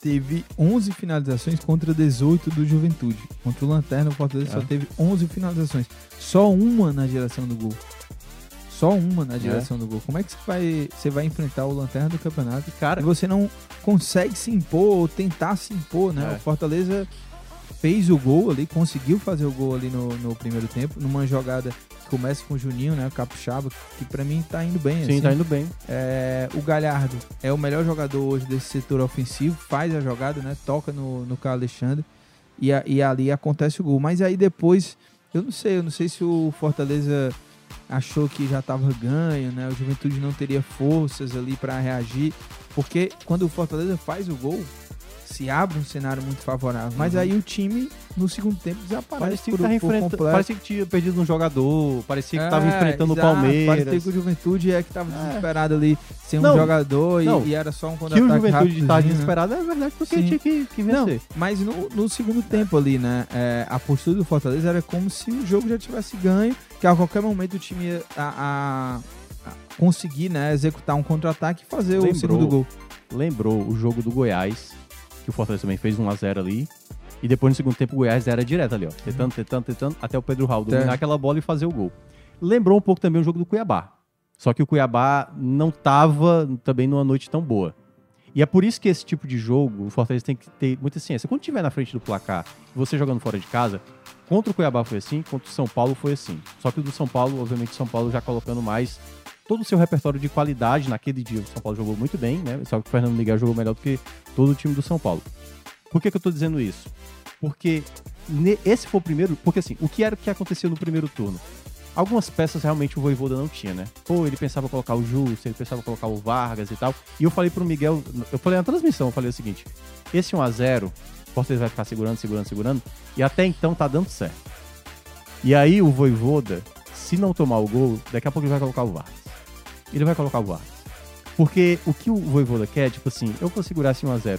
teve 11 finalizações contra 18 do Juventude. Contra o Lanterna, o Fortaleza É. só teve 11 finalizações. Só uma na geração do gol. Só uma na geração do gol. Como é que você vai, você vai enfrentar o Lanterna do campeonato e Cara, você não consegue se impor ou tentar se impor, né? É. O Fortaleza fez o gol ali, conseguiu fazer o gol ali no, no primeiro tempo, numa jogada que começa com o Juninho, né? O Capixaba, que pra mim tá indo bem. sim, assim. tá indo bem. É, o Galhardo é o melhor jogador hoje desse setor ofensivo, faz a jogada, né? Toca no, no Carlos Alexandre e, a- e ali acontece o gol. Mas aí depois, eu não sei, eu não sei se o Fortaleza achou que já estava ganho, né? O Juventude não teria forças ali para reagir, porque quando o Fortaleza faz o gol, se abre um cenário muito favorável. Mas Uhum. aí o time no segundo tempo desaparece Parecia que, por, completo. parecia que tinha perdido um jogador, parecia que tava É, enfrentando exato, o Palmeiras. Parecia que o Juventude é que tava É. desesperado ali, sem um Não, jogador e- não. e, era só um Que o contra-ataque Juventude rápidozinho, tá né? desesperado é verdade, porque Sim. tinha que, que Não, vencer. mas no, no segundo tempo ali, né? é, a postura do Fortaleza era como se o jogo já tivesse ganho, que a qualquer momento o time ia a, a- conseguir, né, executar um contra-ataque e fazer o Lembrou. segundo gol. Lembrou o jogo do Goiás, que o Fortaleza também fez 1x0 ali. E depois no segundo tempo o Goiás era direto ali, ó. Tentando, tentando, tentando, até o Pedro Raul dominar É. aquela bola e fazer o gol. Lembrou um pouco também o jogo do Cuiabá. Só que o Cuiabá não tava também numa noite tão boa. E é por isso que esse tipo de jogo, o Fortaleza tem que ter muita ciência. Quando tiver na frente do placar, você jogando fora de casa, contra o Cuiabá foi assim, contra o São Paulo foi assim. Só que o do São Paulo, obviamente, o São Paulo já colocando mais todo o seu repertório de qualidade. Naquele dia o São Paulo jogou muito bem, né? Só que o Fernando Miguel jogou melhor do que todo o time do São Paulo. Por que, que eu tô dizendo isso? Porque esse foi o primeiro. Porque assim, o que era que aconteceu no primeiro turno? Algumas peças realmente o Voivoda não tinha, né? Pô, ele pensava colocar o Justo, ele pensava colocar o Vargas e tal. E eu falei pro Miguel, eu falei na transmissão, eu falei o seguinte: esse 1x0, o Fortaleza vai ficar segurando, segurando, segurando, e até então tá dando certo. E aí o Voivoda, se não tomar o gol, daqui a pouco ele vai colocar o Vargas. Ele vai colocar o Vargas. Porque o que o Voivoda quer, tipo assim, eu vou segurar esse 1x0.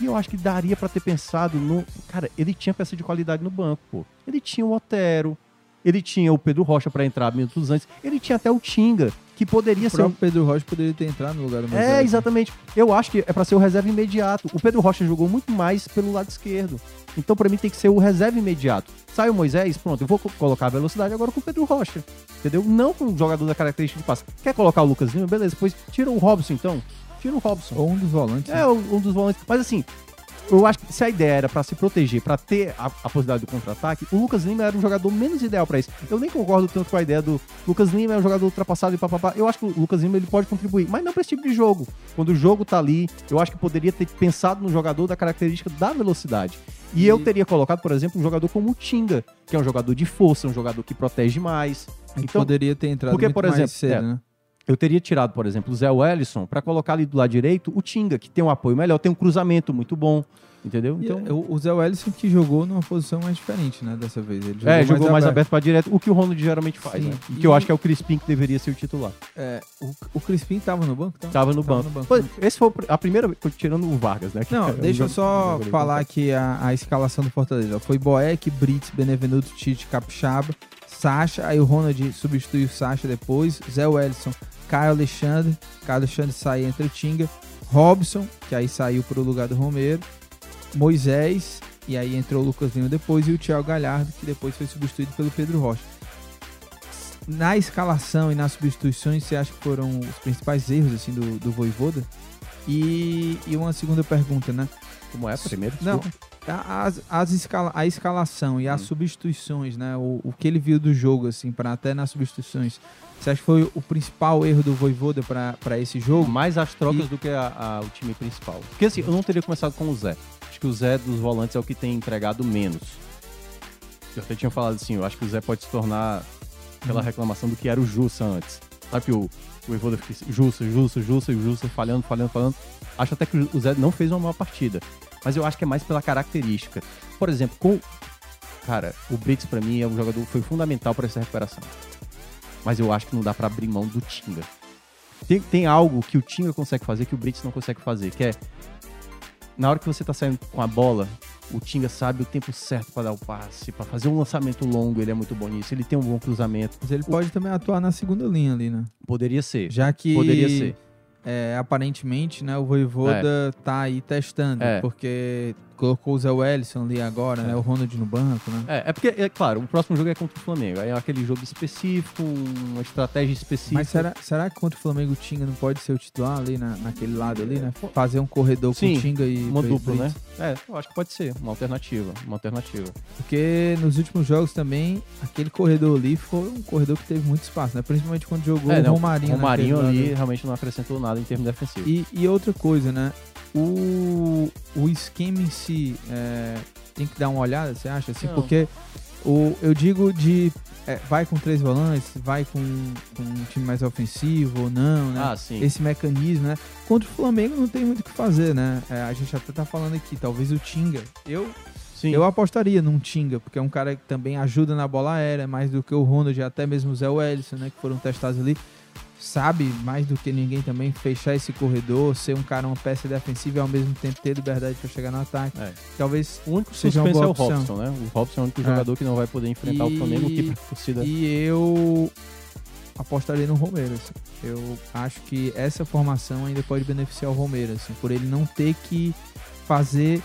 E eu acho que daria pra ter pensado no. Cara, ele tinha peça de qualidade no banco, pô. Ele tinha o Otero, ele tinha o Pedro Rocha pra entrar minutos antes, ele tinha até o Tinga, que poderia O ser próprio Pedro Rocha poderia ter entrado no lugar do é, Moisés. exatamente. Eu acho que é pra ser o reserva imediato. O Pedro Rocha jogou muito mais pelo lado esquerdo. Então, pra mim, tem que ser o reserva imediato. Sai o Moisés, pronto, eu vou co- colocar a velocidade agora com o Pedro Rocha. Entendeu? Não com o jogador da característica de passe. Quer colocar o Lucas Lima? Beleza, depois tira o Robson, então. Tira o Robson. Ou um dos volantes. né? É, um um dos volantes. Mas assim, eu acho que se a ideia era pra se proteger, pra ter a, a possibilidade do contra-ataque, o Lucas Lima era um jogador menos ideal pra isso. Eu nem concordo tanto com a ideia do Lucas Lima é um jogador ultrapassado e papapá. Eu acho que o Lucas Lima ele pode contribuir, mas não pra esse tipo de jogo. Quando o jogo tá ali, eu acho que poderia ter pensado no jogador da característica da velocidade. E, E- eu teria colocado, por exemplo, um jogador como o Tinga, que é um jogador de força, um jogador que protege mais. Então, poderia ter entrado porque, muito por mais exemplo, cedo, é, né? Eu teria tirado, por exemplo, o Zé Wellison pra colocar ali do lado direito o Tinga, que tem um apoio melhor, tem um cruzamento muito bom, entendeu? E, Então, é, o o Zé Wellison que jogou numa posição mais diferente, né, dessa vez. Ele é, jogou mais aberto pra direto, o que o Ronald geralmente faz, Sim. né? E E- que eu acho que é o Crispim que deveria ser o titular. É, o, o Crispim tava no banco? Tava, Tava no Tava banco. no banco, né? Esse foi a primeira, tirando o Vargas, né? Não, deixa eu só jogo falar aqui a, a escalação do Fortaleza. Foi Boeck, Brits, Benevenuto, Tite, Capixaba, Sacha, aí o Ronald substitui o Sacha depois, Zé Wellison, Caio Alexandre, Caio Alexandre sai entre o Tinga, Robson, que aí saiu pro lugar do Romero, Moisés, e aí entrou o Lucas Lima depois, e o Thiago Galhardo, que depois foi substituído pelo Pedro Rocha. Na escalação e nas substituições, você acha que foram os principais erros assim do, do Voivoda? E, e uma segunda pergunta, né? Como é? Primeiro? Não, desculpa. a- as, as escala, a escalação e as Hum. substituições, né? O, o que ele viu do jogo, assim, para até nas substituições. Você acha que foi o principal erro do Voivoda para esse jogo? Mais as trocas E- do que a- a- o time principal. Porque assim, eu não teria começado com o Zé. Acho que o Zé dos volantes é o que tem entregado menos. Eu até tinha falado assim, eu acho que o Zé pode se tornar aquela Uhum. reclamação do que era o Jussa antes. Sabe que o, o Evoda fica Jussa, Jussa, Jussa, Jussa, falhando, falhando, falhando. Acho até que o Zé não fez uma má partida. Mas eu acho que é mais pela característica. Por exemplo, com. Cara, o Brits pra mim é um jogador foi fundamental para essa recuperação. Mas eu acho que não dá pra abrir mão do Tinga. Tem, tem algo que o Tinga consegue fazer que o Brits não consegue fazer, que é na hora que você tá saindo com a bola, O Tinga sabe o tempo certo para dar o passe, para fazer um lançamento longo, ele é muito bom nisso. Ele tem um bom cruzamento. Mas ele pode também atuar na segunda linha ali, né? Poderia ser. Já que Poderia ser. é, aparentemente, né, o Voivoda tá aí testando, É. porque colocou o Zé Wellison ali agora, né, o Ronald no banco, né? É, é porque, é claro, o próximo jogo é contra o Flamengo. Aí é aquele jogo específico, uma estratégia específica. Mas será, será que contra o Flamengo o Tinga não pode ser o titular ali na, naquele lado ali, né? Fazer um corredor Sim, com o Tinga e Uma dupla, né? É, eu acho que pode ser. Uma alternativa. Uma alternativa. Porque nos últimos jogos também, aquele corredor ali foi um corredor que teve muito espaço, né? Principalmente quando jogou é, o Romarinho. Romarinho naquele ali lado. realmente não acrescentou nada em termos defensivos. E, e outra coisa, né? O, o esquema em si é, tem que dar uma olhada, você acha? Assim, Não. porque o, eu digo de é, vai com três volantes, vai com, com um time mais ofensivo ou não, né? Ah, sim. Esse mecanismo, né? Contra o Flamengo não tem muito o que fazer, né? É, a gente até tá falando aqui, talvez o Tinga. Eu, sim. eu apostaria num Tinga, porque é um cara que também ajuda na bola aérea, mais do que o Ronald e até mesmo o Zé Wellison, né? Que foram testados ali. Sabe mais do que ninguém também fechar esse corredor, ser um cara, uma peça defensiva e ao mesmo tempo ter liberdade para chegar no ataque. É. Talvez O único seja uma é boa o opção. Robson, né? O Robson é o único É. jogador que não vai poder enfrentar E- o Flamengo, que pra torcida... E eu apostaria no Romero. assim. Eu acho que essa formação ainda pode beneficiar o Romero, assim, por ele não ter que fazer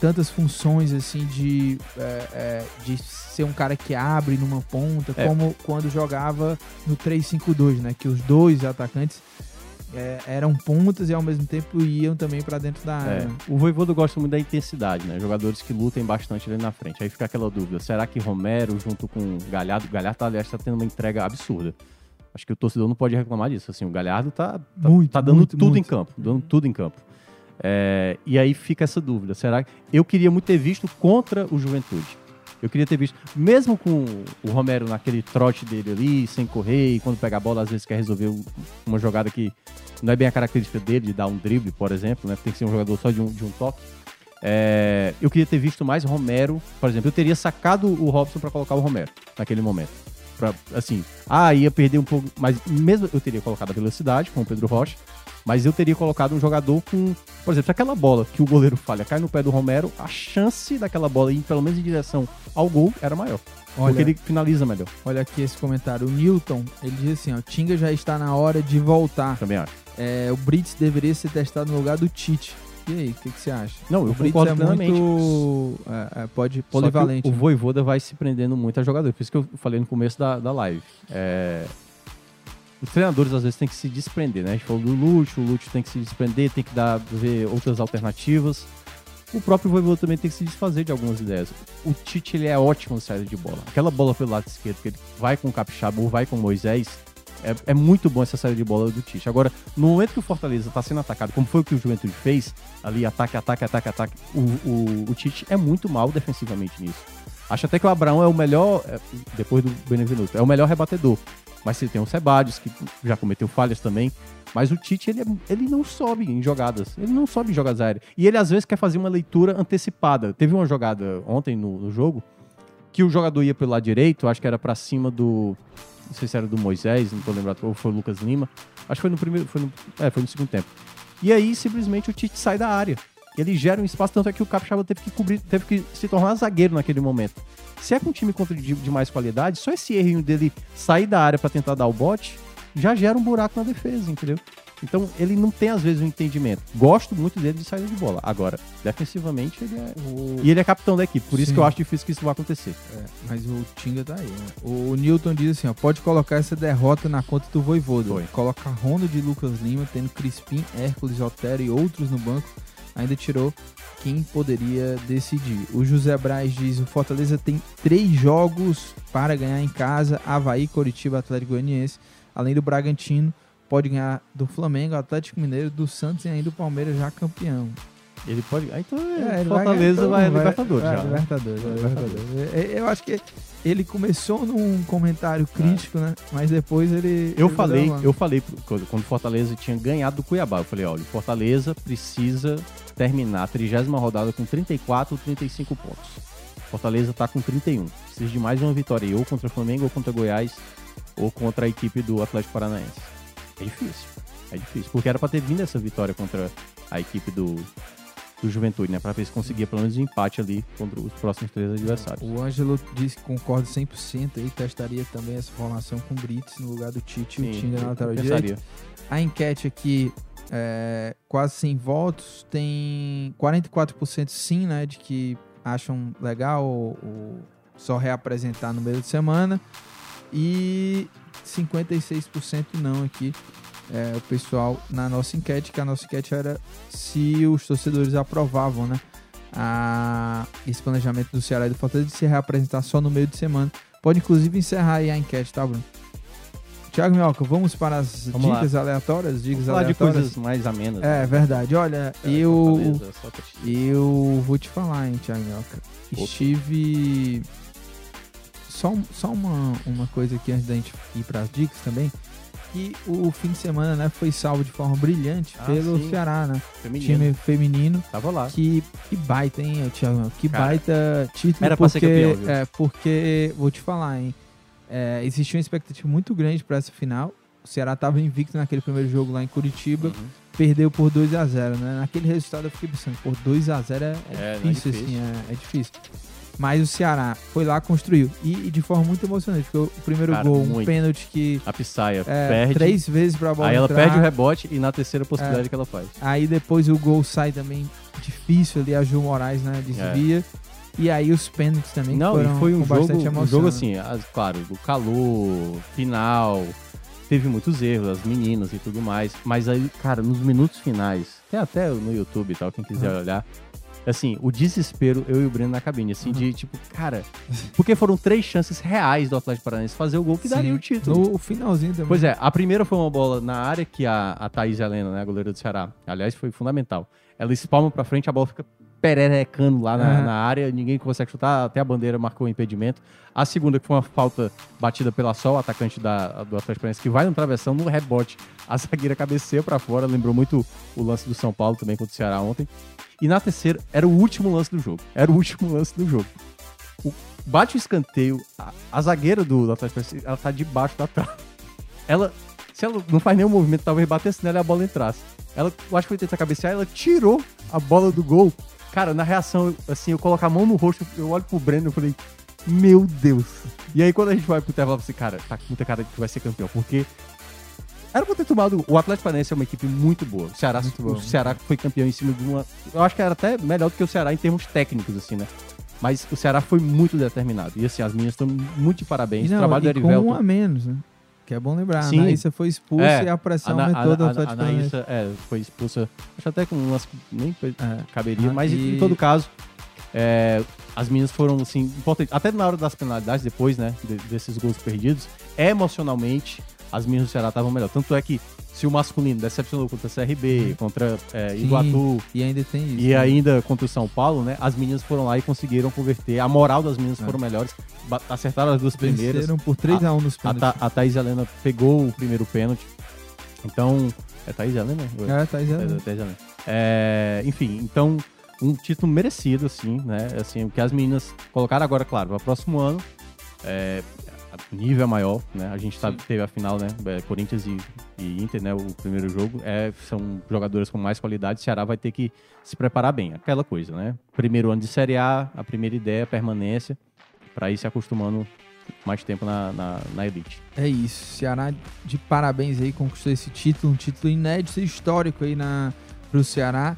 tantas funções assim de, é, é, de ser um cara que abre numa ponta, É. como quando jogava no 3-5-2, né? Que os dois atacantes é, eram pontas e ao mesmo tempo iam também para dentro da área. É, o Voivoda gosta muito da intensidade, né? Jogadores que lutem bastante ali na frente. Aí fica aquela dúvida, será que Romero junto com Galhardo, Galhardo aliás tá tendo uma entrega absurda. Acho que o torcedor não pode reclamar disso, assim, o Galhardo tá, tá, Muito, tá dando muito, tudo muito. em campo, dando tudo em campo. É, e aí fica essa dúvida, será que eu queria muito ter visto contra o Juventude? Eu queria ter visto, mesmo com o Romero naquele trote dele ali, sem correr, e quando pega a bola, às vezes quer resolver um- uma jogada que não é bem a característica dele, de dar um drible, por exemplo, né? Tem que ser um jogador só de um, de um toque. É, eu queria ter visto mais Romero, por exemplo, eu teria sacado o Robson para colocar o Romero naquele momento. Pra, assim, ah, ia perder um pouco, mas mesmo eu teria colocado a velocidade com o Pedro Rocha, mas eu teria colocado um jogador com, por exemplo, se aquela bola que o goleiro falha cai no pé do Romero, a chance daquela bola ir pelo menos em direção ao gol era maior. Olha, porque ele finaliza melhor, olha aqui esse comentário. O Newton, ele diz assim, ó, Tinga já está na hora de voltar. também acho. É, o Brits deveria ser testado no lugar do Tite. E aí, o que, que você acha? Não, eu o Brits concordo é plenamente. muito. é, é, pode Só que polivalente. O, o né? Voivoda vai se prendendo muito a jogador. Por isso que eu falei no começo da, da live. É, Os treinadores às vezes têm que se desprender, né? A gente falou do Lúcio, o Lúcio tem que se desprender, tem que dar, ver outras alternativas. O próprio Voivoda também tem que se desfazer de algumas ideias. O Tite ele é ótimo na saída de bola. Aquela bola pelo lado esquerdo, que ele vai com o Capixaba ou vai com o Moisés, é, é muito bom essa saída de bola do Tite. Agora, no momento que o Fortaleza está sendo atacado, como foi o que o Juventude fez, ali ataque, ataque, ataque, ataque, o, o, o Tite é muito mal defensivamente nisso. Acho até que o Abraão é o melhor, é, depois do Benevenuto, é o melhor rebatedor. Mas você tem o Sebadios, que já cometeu falhas também. Mas o Tite, ele, é- ele não sobe em jogadas. Ele não sobe em jogadas aéreas. E ele, às vezes, quer fazer uma leitura antecipada. Teve uma jogada ontem no, no jogo que o jogador ia pelo lado direito, acho que era pra cima do. Não sei se era do Moisés, não tô lembrado, ou foi o Lucas Lima. Acho que foi no primeiro. Foi no, é, foi no segundo tempo. E aí, simplesmente, o Tite sai da área. Ele gera um espaço, tanto é que o Capixaba teve que cobrir, teve que se tornar zagueiro naquele momento. Se é com um time contra de, de mais qualidade, só esse errinho dele sair da área pra tentar dar o bote já gera um buraco na defesa, entendeu? Então ele não tem às vezes um entendimento. Gosto muito dele de saída de bola. Agora, defensivamente ele é. O- E ele é capitão da equipe, por isso Sim. que eu acho difícil que isso vá acontecer. É, mas o Tinga tá aí, né? O Newton diz assim, ó, pode colocar essa derrota na conta do Voivoda. Foi. Coloca Ronald de Lucas Lima, tendo Crispim, Hércules, Otero e outros no banco. Ainda tirou quem poderia decidir. O José Braz diz, o Fortaleza tem três jogos para ganhar em casa, Havaí, Coritiba, Atlético Goianiense. Além do Bragantino, pode ganhar do Flamengo, Atlético Mineiro, do Santos e ainda o Palmeiras já campeão. Ele pode. Aí então É, ele Fortaleza ganhar vai, todo, Libertadores vai, já. né? Libertadores, vai, Libertadores. Libertadores. É, Eu acho que ele começou num comentário crítico, né? Mas depois ele. Eu ele falei, eu falei quando Fortaleza tinha ganhado do Cuiabá, eu falei, olha, o Fortaleza precisa terminar a 30 rodada com 34 ou 35 pontos. Fortaleza tá com 31. Precisa de mais uma vitória ou contra o Flamengo, ou contra Goiás, ou contra a equipe do Atlético Paranaense. É difícil. É difícil, porque era pra ter vindo essa vitória contra a equipe do do Juventude, né? Pra ver se conseguia pelo menos um empate ali contra os próximos três adversários. O Ângelo disse que concorda 100% aí, testaria também essa formação com o Brits no lugar do Tite e o Tinga na lateral direita. A enquete aqui, é, quase 100 votos, tem 44% sim, né, de que acham legal o, o só reapresentar no meio de semana e 56% não aqui. É, o pessoal na nossa enquete, que a nossa enquete era se os torcedores aprovavam, né? a- esse planejamento do Ceará e do Fortaleza de se reapresentar só no meio de semana. Pode inclusive encerrar aí a enquete, tá, Bruno? Tiago Minhoca, vamos para as Vamos lá. dicas aleatórias? Dicas Falar de aleatórias. coisas mais amenas. É né? verdade. Olha, É, eu, pra- eu vou te falar, hein, Tiago Minhoca. Estive. Só, só uma, uma coisa aqui antes da gente ir para as dicas também. Que o fim de semana né, foi salvo de forma brilhante Ah, pelo sim. Ceará, né? Feminino. Time feminino. Tava lá. Que, que baita, hein, Thiago? Que Cara, baita título. era pra ser porque, campeão, viu? É, porque, vou te falar, hein? É, existia uma expectativa muito grande para essa final. O Ceará estava invicto naquele primeiro jogo lá em Curitiba. Uhum. Perdeu por 2 a 0 né? Naquele resultado eu fiquei pensando, por 2 a 0 é, é É, não é difícil, difícil. assim, é, é difícil. Mas o Ceará foi lá, construiu. E, e de forma muito emocionante, porque o primeiro Cara, gol, um muito. pênalti que A Pissaia é, perde. três vezes pra bola Aí ela entrar. perde o rebote e na terceira É. possibilidade que ela faz. Aí depois o gol sai também difícil ali, a Ju Moraes, né, desvia. E aí os pênaltis também Não, foram e foi um jogo, um emoção. jogo assim, as- claro, do calor, final, teve muitos erros, as meninas e tudo mais. Mas aí, cara, nos minutos finais, tem até no YouTube e tal, quem quiser Uhum. olhar. Assim, o desespero, eu e o Breno na cabine, assim, Uhum. de tipo, cara, porque foram três chances reais do Atlético Paranaense fazer o gol que daria Sim, o título. No finalzinho também. Pois é, a primeira foi uma bola na área que a, a Thaís Helena, né, a goleira do Ceará, aliás, foi fundamental. Ela espalma pra frente, a bola fica pererecando lá na, Aham. na área, ninguém consegue chutar, até a bandeira marcou o impedimento. A segunda, que foi uma falta batida pela Sol, atacante da, do Atlético Paranaense, que vai no travessão, no rebote, a zagueira cabeceia pra fora, lembrou muito o lance do São Paulo também contra o Ceará ontem. E na terceira, era o último lance do jogo. Era o último lance do jogo. O- bate o escanteio, a, a zagueira do, do Atlético ela tá debaixo da trave. Ela, se ela não faz nenhum movimento, talvez batesse nela e a bola entrasse. Ela, eu acho que foi tentar cabecear, ela tirou a bola do gol. Cara, na reação, assim, eu coloco a mão no rosto, eu olho pro Breno e falei, meu Deus. E aí quando a gente vai pro intervalo, eu falei, cara, tá com muita cara que vai ser campeão, porque era pra ter tomado. O Atlético Paranaense é uma equipe muito boa. O Ceará, o. Ceará foi campeão em cima de uma. Eu acho que era até melhor do que o Ceará em termos técnicos, assim, né? Mas o Ceará foi muito determinado. E assim, as minhas estão muito de parabéns. E o não, trabalho do e com Erivelton. um a menos, né? Que é bom lembrar. Sim. A Anaísa foi expulsa É, e a pressão Na- aumentou do a, a, Atlético a Paranaense. Anaísa é, foi expulsa, acho até que nem foi- É. caberia, Ah, mas e- em todo caso, é, as meninas foram assim, importantes. Até na hora das penalidades, depois, né, de- desses gols perdidos, emocionalmente, as meninas do Ceará estavam melhor. Tanto é que se o masculino decepcionou contra a CRB, contra é. Sim. Iguatu E ainda tem isso. e né? ainda contra o São Paulo, né, as meninas foram lá e conseguiram converter. A moral das meninas É. foram melhores, acertaram as duas primeiras. Venceram por 3x1 nos A, pênaltis. Tha- a Thaís Helena pegou o primeiro pênalti. Então. É Thaís Helena? Ou É, é, dizendo. é Thaís Helena. É, enfim, então. Um título merecido, assim, né? Assim, o que as meninas colocaram agora, claro, para o próximo ano. É, nível é maior, né? A gente tá, teve a final, né? é, Corinthians e, e Inter, né? O primeiro jogo. É, são jogadoras com mais qualidade. O Ceará vai ter que se preparar bem. Aquela coisa, né? Primeiro ano de Série A, a primeira ideia é permanência, para ir se acostumando mais tempo na, na, na elite. É isso. Ceará de parabéns aí, conquistou esse título, um título inédito e histórico aí na, pro Ceará.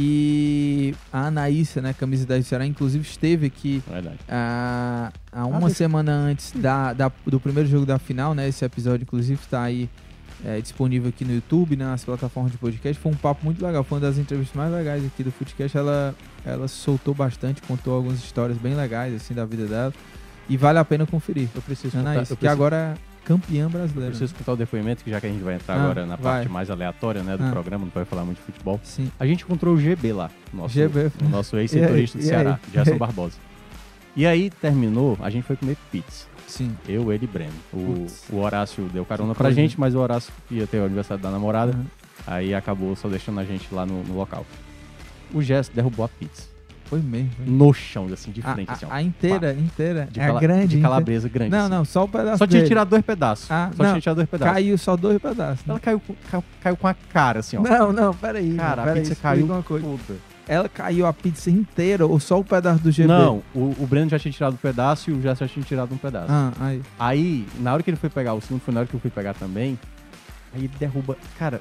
E a Anaísa, né, camisa da Ceará, inclusive esteve aqui verdade. há, há uma deixa- semana antes da, da- do primeiro jogo da final, né? Esse episódio, inclusive, está aí é, disponível aqui no YouTube, né, nas plataformas de podcast. Foi um papo muito legal, foi uma das entrevistas mais legais aqui do Footcast. Ela, ela soltou bastante, contou algumas histórias bem legais, assim, da vida dela. E vale a pena conferir. Eu preciso Anaísa, eu que preciso- agora é campeã brasileira. preciso escutar o depoimento, que já que a gente vai entrar Ah, agora na vai. parte mais aleatória né, do Ah. programa, não vai falar muito de futebol. Sim. A gente encontrou o GB lá, nosso, GB. o nosso ex-setorista do Ceará? Gerson? Barbosa. E aí terminou, a gente foi comer pizza. Sim. Eu, ele e Breno. O, o Horácio deu carona pra coisa. gente, mas o Horácio ia ter o aniversário da namorada. Uhum. Aí acabou só deixando a gente lá no, no local. O Gerson derrubou a pizza. Foi mesmo. foi. No chão, assim, de A, frente, assim, ó. a- a inteira, inteira. De, é cala- grande. de inteira. calabresa grande. Não, assim. não, só o pedaço Só tinha dele. tirado dois pedaços. Ah, só não, tinha tirado dois pedaços. Caiu só dois pedaços. né? Ela caiu, com- caiu, caiu com a cara, assim, ó. Não, não, peraí. Cara, a peraí, pizza explica caiu uma coisa. toda. ela caiu a pizza inteira ou só o pedaço do GB? Não, o, o Breno já tinha tirado um pedaço e o Gerson já tinha tirado um pedaço. Ah, aí. Aí, na hora que ele foi pegar o segundo, foi na hora que eu fui pegar também. Aí ele derruba. Cara,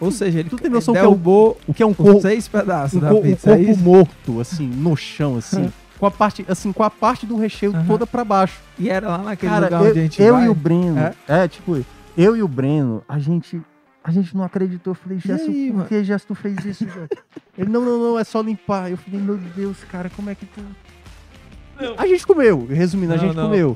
Ou seja, ele Tu tem noção que é o- derrubou o que é um corpo, seis pedaços um, da um pizza. é corpo isso? morto, assim, no chão, assim. com a parte, assim, com a parte do recheio toda pra baixo. E era lá naquele Cara, lugar eu, onde a gente eu vai. e o Breno, É? é? tipo, eu e o Breno, a gente, a gente não acreditou. Eu falei, Gesso, aí, por mano? que Gesso tu fez isso? Ele, não, não, não, é só limpar. Eu falei, meu Deus, cara, como é que tu... A gente comeu, resumindo, a Não, gente não, comeu.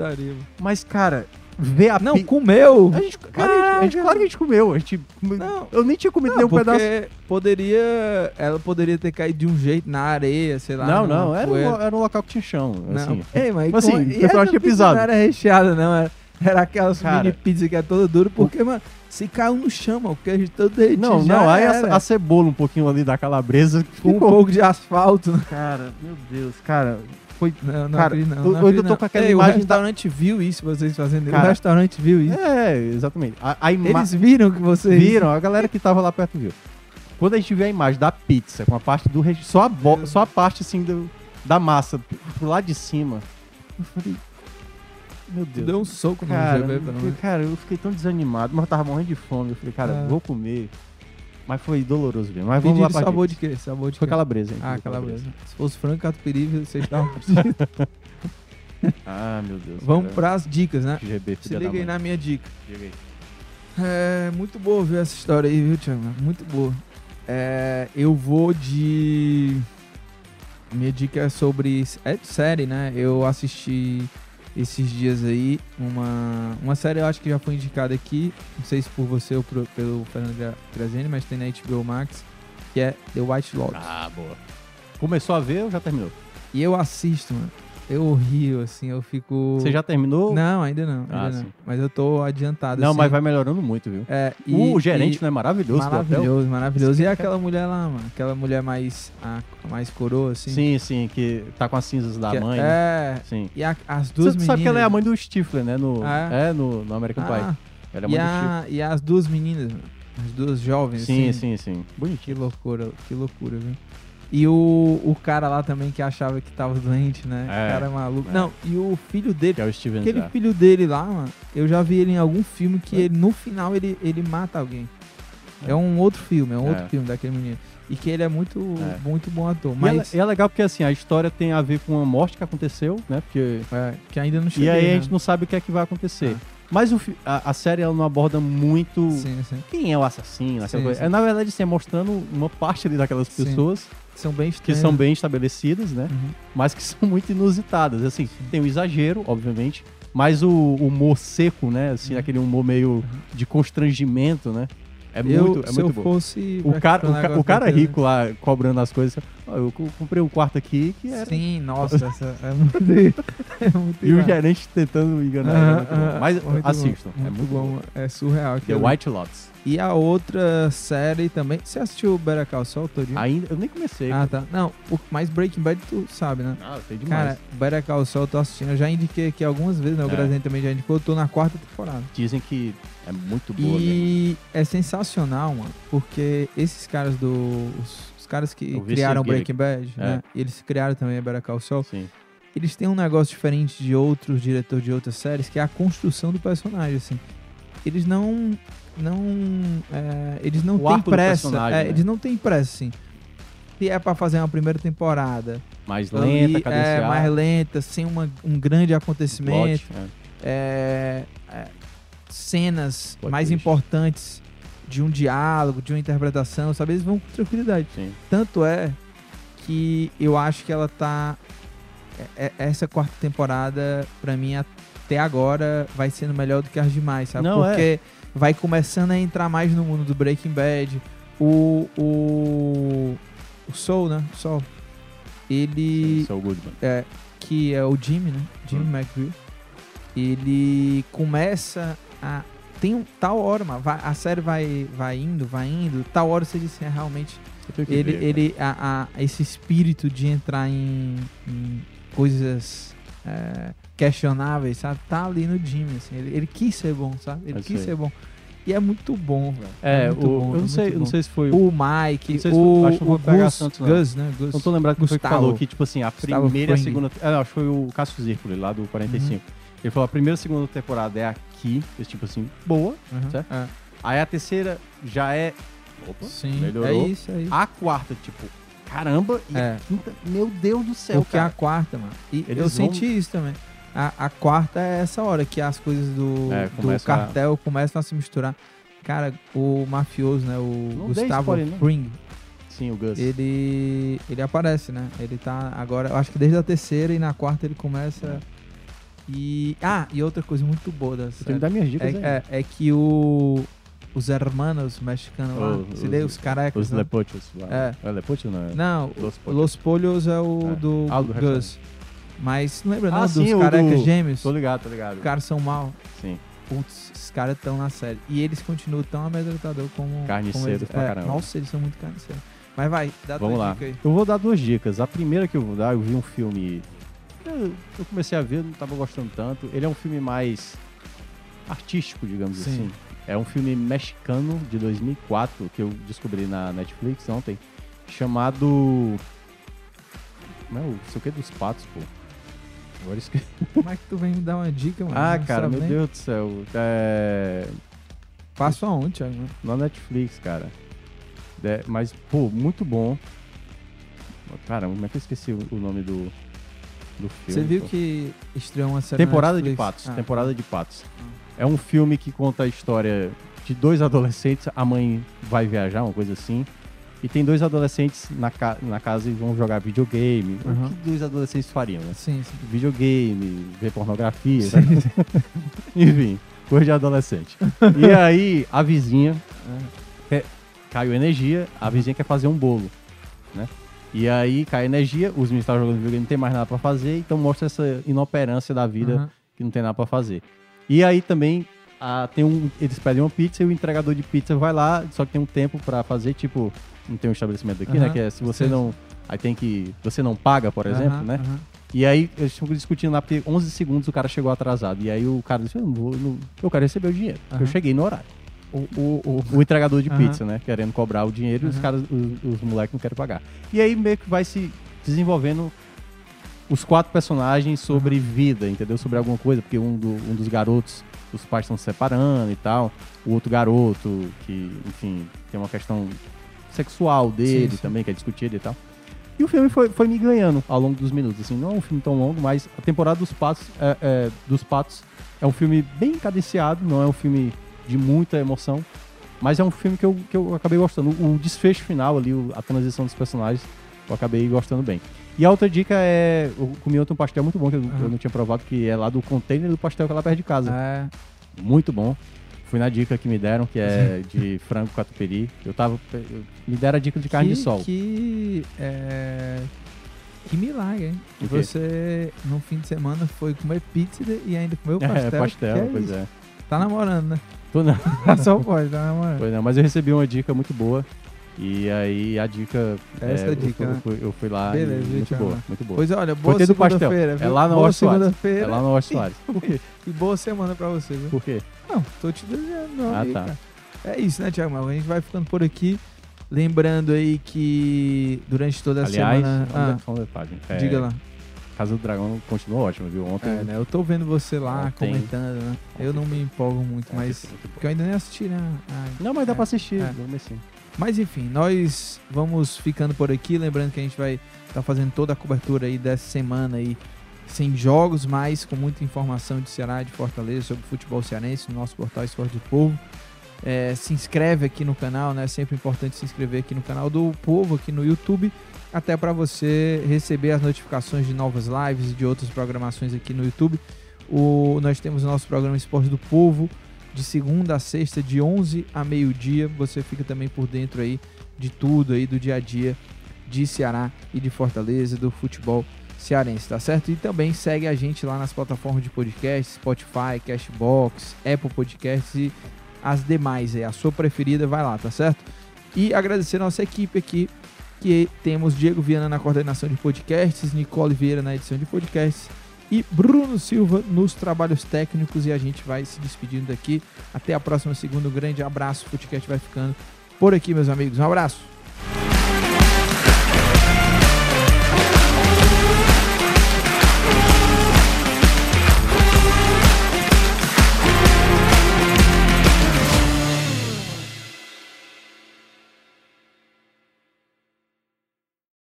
Mas, cara, ver a Não, pi- comeu! A gente, claro, a gente, a gente- Caraca. claro que a gente comeu. A gente, Não. eu nem tinha comido Não, nenhum porque pedaço. poderia. Ela poderia ter caído de um jeito na areia, sei lá. Não, não, era um, era um local que tinha chão. Não. Assim. Ei, mas, Mas assim, como- o e pessoal essa tinha pizza pisado. Não era recheada, não. Era, era aquelas Cara. mini pizza que é toda dura, porque, mano, se caiu no chão, mano, o queijo todo derretido. Não, não, aí a, a cebola um pouquinho ali da calabresa Com um pouco de asfalto. né? Cara, meu Deus, cara, foi. Não, não Cara, acredito, não. eu- não eu ainda tô com aquela Ei, imagem O restaurante viu isso, vocês fazendo. Cara, o restaurante viu isso. É, exatamente. A, a ima- Eles viram que vocês. viram, a galera que tava lá perto viu. Quando a gente vê a imagem da pizza com a parte do só a, bo- só a parte assim do, da massa pro lado de cima, eu falei, meu Deus. deu um soco no Cara, GB, eu, pelo menos. cara, eu fiquei tão desanimado, mas eu tava morrendo de fome. Eu falei, cara, Ah. vou comer. Mas foi doloroso mesmo. Mas vamos lá pra sabor de quê? Sabor de Foi quê? calabresa, hein? Ah, calabresa. Se fosse frango catupiry, vocês estavam pedindo. Ah, meu Deus. Vamos cara. pras dicas, né? GB, Se filha liga aí mãe. na minha dica. Diga aí. É muito boa ver essa história aí, viu, Thiago? Muito boa. É, eu vou de. Minha dica é sobre. É de série, né? Eu assisti esses dias aí uma, uma série, eu acho que já foi indicada aqui. Não sei se por você ou pelo Fernando Gra- Graziani, mas tem na HBO Max, que é The White Lotus. Ah, boa. Começou a ver ou já terminou? E eu assisto, mano. Eu rio, assim, eu fico. Você já terminou? Não, ainda não. Ainda Ah, não. sim. Mas eu tô adiantado. Não, assim. mas vai melhorando muito, viu? É, e- o gerente e- não é maravilhoso? Maravilhoso, maravilhoso. E aquela mulher lá, mano? Aquela mulher mais, a, mais coroa, assim. Sim, sim, que tá com as cinzas da Que- mãe. né? É. Sim. E a- as duas Você meninas. sabe que ela é a mãe do Stifler, né? No, Ah, é? no, no American Pie. Ah, Ela é e, mãe a, e as duas meninas, mano. As duas jovens, Sim, assim. sim, sim. Bonitinho. Que loucura, que loucura, viu? E o, o cara lá também que achava que tava doente, né? É. O cara é maluco. É. Não, e o filho dele. Que é o Steven Aquele filho dele lá, mano, eu já vi ele em algum filme que É. ele, no final ele, ele mata alguém. É um outro filme, é um outro É. filme daquele menino. E que ele é muito, É. muito bom ator. É Mas E é legal porque assim, a história tem a ver com uma morte que aconteceu, né? Porque é, que ainda não cheguei. E aí a né? gente não sabe o que é que vai acontecer. Ah. Mas o a, a série ela não aborda muito Sim, sim. quem é o assassino, Sim, coisa. sim. É, na verdade, assim, é mostrando uma parte ali daquelas Sim. pessoas São bem que são bem estabelecidas, né? Uhum. Mas que são muito inusitadas. Assim, tem o exagero, obviamente, mas o humor seco, né? Assim, Uhum. aquele humor meio de constrangimento, né? É eu, muito, é se muito eu bom. fosse. O cara, o, ca- o cara rico lá cobrando as coisas. "Ó, eu co- comprei um quarto aqui que era. Sim, nossa, essa é muito. é muito E o gerente tentando enganar. É muito bom. aham, Mas muito bom, assistam, é muito bom. É surreal. The aquilo. White Lotus. E a outra série também. Você assistiu o Better Call Saul todinho? Ainda, eu nem comecei. Ah, tá. Não, mas Breaking Bad tu sabe, né? Ah, sei demais. Cara, Better Call Saul eu tô assistindo. Eu já indiquei aqui algumas vezes, né? O É. Grazinho também já indicou. Eu tô na quarta temporada. Dizem que é muito boa mesmo. E é sensacional, mano. Porque esses caras do... Os, os caras que criaram. Breaking Bad, É. né? Eles criaram também a Better Call Saul. Sim. Eles têm um negócio diferente de outros diretores de outras séries, que é a construção do personagem, assim. Eles não... Não... é, eles não O têm pressa. é, né? Eles não têm pressa, assim. Se é pra fazer uma primeira temporada, Mais ali, lenta, é, cadenciada. mais lenta, sem uma, um grande acontecimento, plot, é. É, é, cenas Plot mais importantes de um diálogo, de uma interpretação, sabe? Eles vão com tranquilidade. Sim. Tanto é que eu acho que ela tá. é- é- Essa quarta temporada, pra mim, até agora, vai sendo melhor do que as demais, sabe? Não, é. Porque vai começando a entrar mais no mundo do Breaking Bad. O. O. O Soul, né? O Soul. Ele. Saul Goodman. É, que é o Jimmy, né? Jimmy Hum. McVeigh. Ele começa a. Tem um tal hora, mano, vai- a série vai, vai indo, vai indo, tal hora você diz assim, é, realmente que ele, ver, ele a, a- esse espírito de entrar em, em coisas é, questionáveis, sabe? Tá ali no Jimmy, assim. Ele, ele quis ser bom, sabe? Ele Eu quis ser bom. E é muito bom, velho. É, muito o, bom, eu é não sei, não sei se foi. O Mike, Não sei se o, foi- acho que o foi o Gus, Santos, não. Gus, né? Gus. Não tô lembrado quem foi que falou que, tipo assim, a primeira e a segunda. Ah, não, acho que foi o Cássio Zirpoli, lá do 45. Uhum. Ele falou: a primeira e segunda temporada é aqui, esse tipo assim, boa. Uhum. certo? É. Aí a terceira já é. Opa, Sim, melhorou. é isso aí. A quarta, tipo, caramba. E É. a quinta, meu Deus do céu, Porque a cara. quarta, mano. E Eles eu vão- senti isso também. A, a quarta é essa hora que as coisas do, É, do começa a- cartel começam a se misturar. Cara, o mafioso, né? O Não Gustavo. Fring, Sim, o Gus. ele, ele aparece, né? Ele tá agora, eu acho que desde a terceira e na quarta ele começa. E. Ah, e outra coisa muito boa da Eu tenho que série. dar minhas dicas. É, é, é que o. Os hermanos mexicanos lá, Oh, se os- os carecas. Os né? Lepochos lá. É. É Lepochos, não é? Não, Los Pollos. Los Pollos é o É. do, Ah, do Gus. Mas não lembra Ah, não sim, dos carecas do- gêmeos? Tô ligado, tô ligado. Os caras são mal. Sim. Putz, esses caras estão na série. E eles continuam tão amedrontador como. Carniceiros como eles, pra é, caramba. Nossa, eles são muito carniceiros. Mas vai, dá Vamos lá. Eu vou dar duas dicas. A primeira que eu vou dar, eu vi um filme. Eu, comecei a ver, não tava gostando tanto. Ele é um filme mais artístico, digamos Sim. assim. É um filme mexicano de 2004 que eu descobri na Netflix ontem, chamado. Não, não sei o que dos patos, pô. Agora esqueci. Como é que tu vem me dar uma dica, mano? Ah, Não cara, meu nem? Deus do céu. É. Passo aonde, Thiago? Na Netflix, cara. É, mas, pô, muito bom. Caramba, como é que eu esqueci o nome do, do filme? Você viu pô? que estreou uma série Temporada de? Patos. Ah, Temporada de Patos. É um filme que conta a história de dois adolescentes. A mãe vai viajar, uma coisa assim. E tem dois adolescentes na, ca- na casa e vão jogar videogame. Uhum. O que dois adolescentes fariam, né? Sim, sim. Videogame, ver pornografia. Sim. Enfim, coisa de adolescente. e aí, a vizinha É. caiu energia, a vizinha quer fazer um bolo, né? E aí cai energia, os meninos estavam jogando videogame, não tem mais nada pra fazer, então mostra essa inoperância da vida Aham. que não tem nada pra fazer. E aí também ah, tem um, eles pedem uma pizza e o entregador de pizza vai lá, só que tem um tempo pra fazer, tipo, não tem um estabelecimento aqui, né? Aham. Que é se você Sim, não. Aí tem que. Você não paga, por exemplo, Aham, né? E aí eles ficam discutindo lá, porque 11 segundos o cara chegou atrasado. E aí o cara disse: Eu, não vou, não- eu quero receber o dinheiro. Eu cheguei no horário. O, o, o, O entregador de Aham. pizza, né? Querendo cobrar o dinheiro e os caras, os, os moleques não querem pagar. E aí meio que vai se desenvolvendo os quatro personagens sobre vida, entendeu? Sobre alguma coisa, porque um, do- um dos garotos, os pais estão se separando e tal. O outro garoto, que, enfim, tem uma questão sexual dele Sim, sim. também, que é discutida e tal. E o filme foi, foi me ganhando ao longo dos minutos. Assim, não é um filme tão longo, mas a temporada dos patos é, é- dos patos é um filme bem cadenciado, não é um filme de muita emoção. Mas é um filme que eu, que eu acabei gostando. O, o desfecho final ali, o- a transição dos personagens, eu acabei gostando bem. E a outra dica é. Eu comi ontem um pastel muito bom que eu, Aham. eu não tinha provado, que é lá do container do pastel que é lá perto de casa. É, Muito bom. Fui na dica que me deram, que é de frango catupiry. Eu tava. eu- me deram a dica de carne que, de sol. Que, é, que milagre, hein? Você, no fim de semana, foi comer pizza e ainda comeu pastel. É, pastel, é pois isso? é. Tá namorando, né? Tô não. Só pode, tá namorando. Pois não, mas eu recebi uma dica muito boa. E aí a dica. Essa é, é a dica, eu, né? fui, eu fui lá. Beleza, e muito boa, muito boa. Pois olha, boa pastel. segunda-feira. É lá na Boa segunda-feira. É lá no Oeste Soares. E boa semana pra você, viu? Por quê? Não, tô te desejando, meu Ah, amigo, tá. cara. É isso, né, Thiago? Mas a gente vai ficando por aqui. Lembrando aí que durante toda a Aliás, semana. um Ah, um detalhe. É, diga lá. Casa do Dragão continuou ótima, viu? Ontem. É, né? Eu tô vendo você lá Ontem- comentando, né? Eu não me empolgo muito, É, mas. Porque eu ainda nem assisti, né? a- Não, mas dá é, pra assistir. é. Vamos. Mas enfim, nós vamos ficando por aqui. Lembrando que a gente vai estar fazendo toda a cobertura aí dessa semana aí, sem jogos, mas com muita informação de Ceará, de Fortaleza, sobre futebol cearense no nosso portal Esporte do Povo. É, se inscreve aqui no canal, né? Sempre importante se inscrever aqui no canal do Povo, aqui no YouTube, até para você receber as notificações de novas lives e de outras programações aqui no YouTube. O, nós temos o nosso programa Esporte do Povo, de segunda a sexta, de 11 a meio-dia. Você fica também por dentro aí de tudo aí do dia a dia de Ceará e de Fortaleza, do futebol cearense, tá certo? E também segue a gente lá nas plataformas de podcast, Spotify, Cashbox, Apple Podcasts e as demais aí. A sua preferida, vai lá, tá certo? E agradecer a nossa equipe aqui, que temos Diego Viana na coordenação de podcasts, Nicole Vieira na edição de podcasts e Bruno Silva nos trabalhos técnicos. E a gente vai se despedindo daqui. Até a próxima segunda. Um grande abraço. O podcast vai ficando por aqui, meus amigos. Um abraço.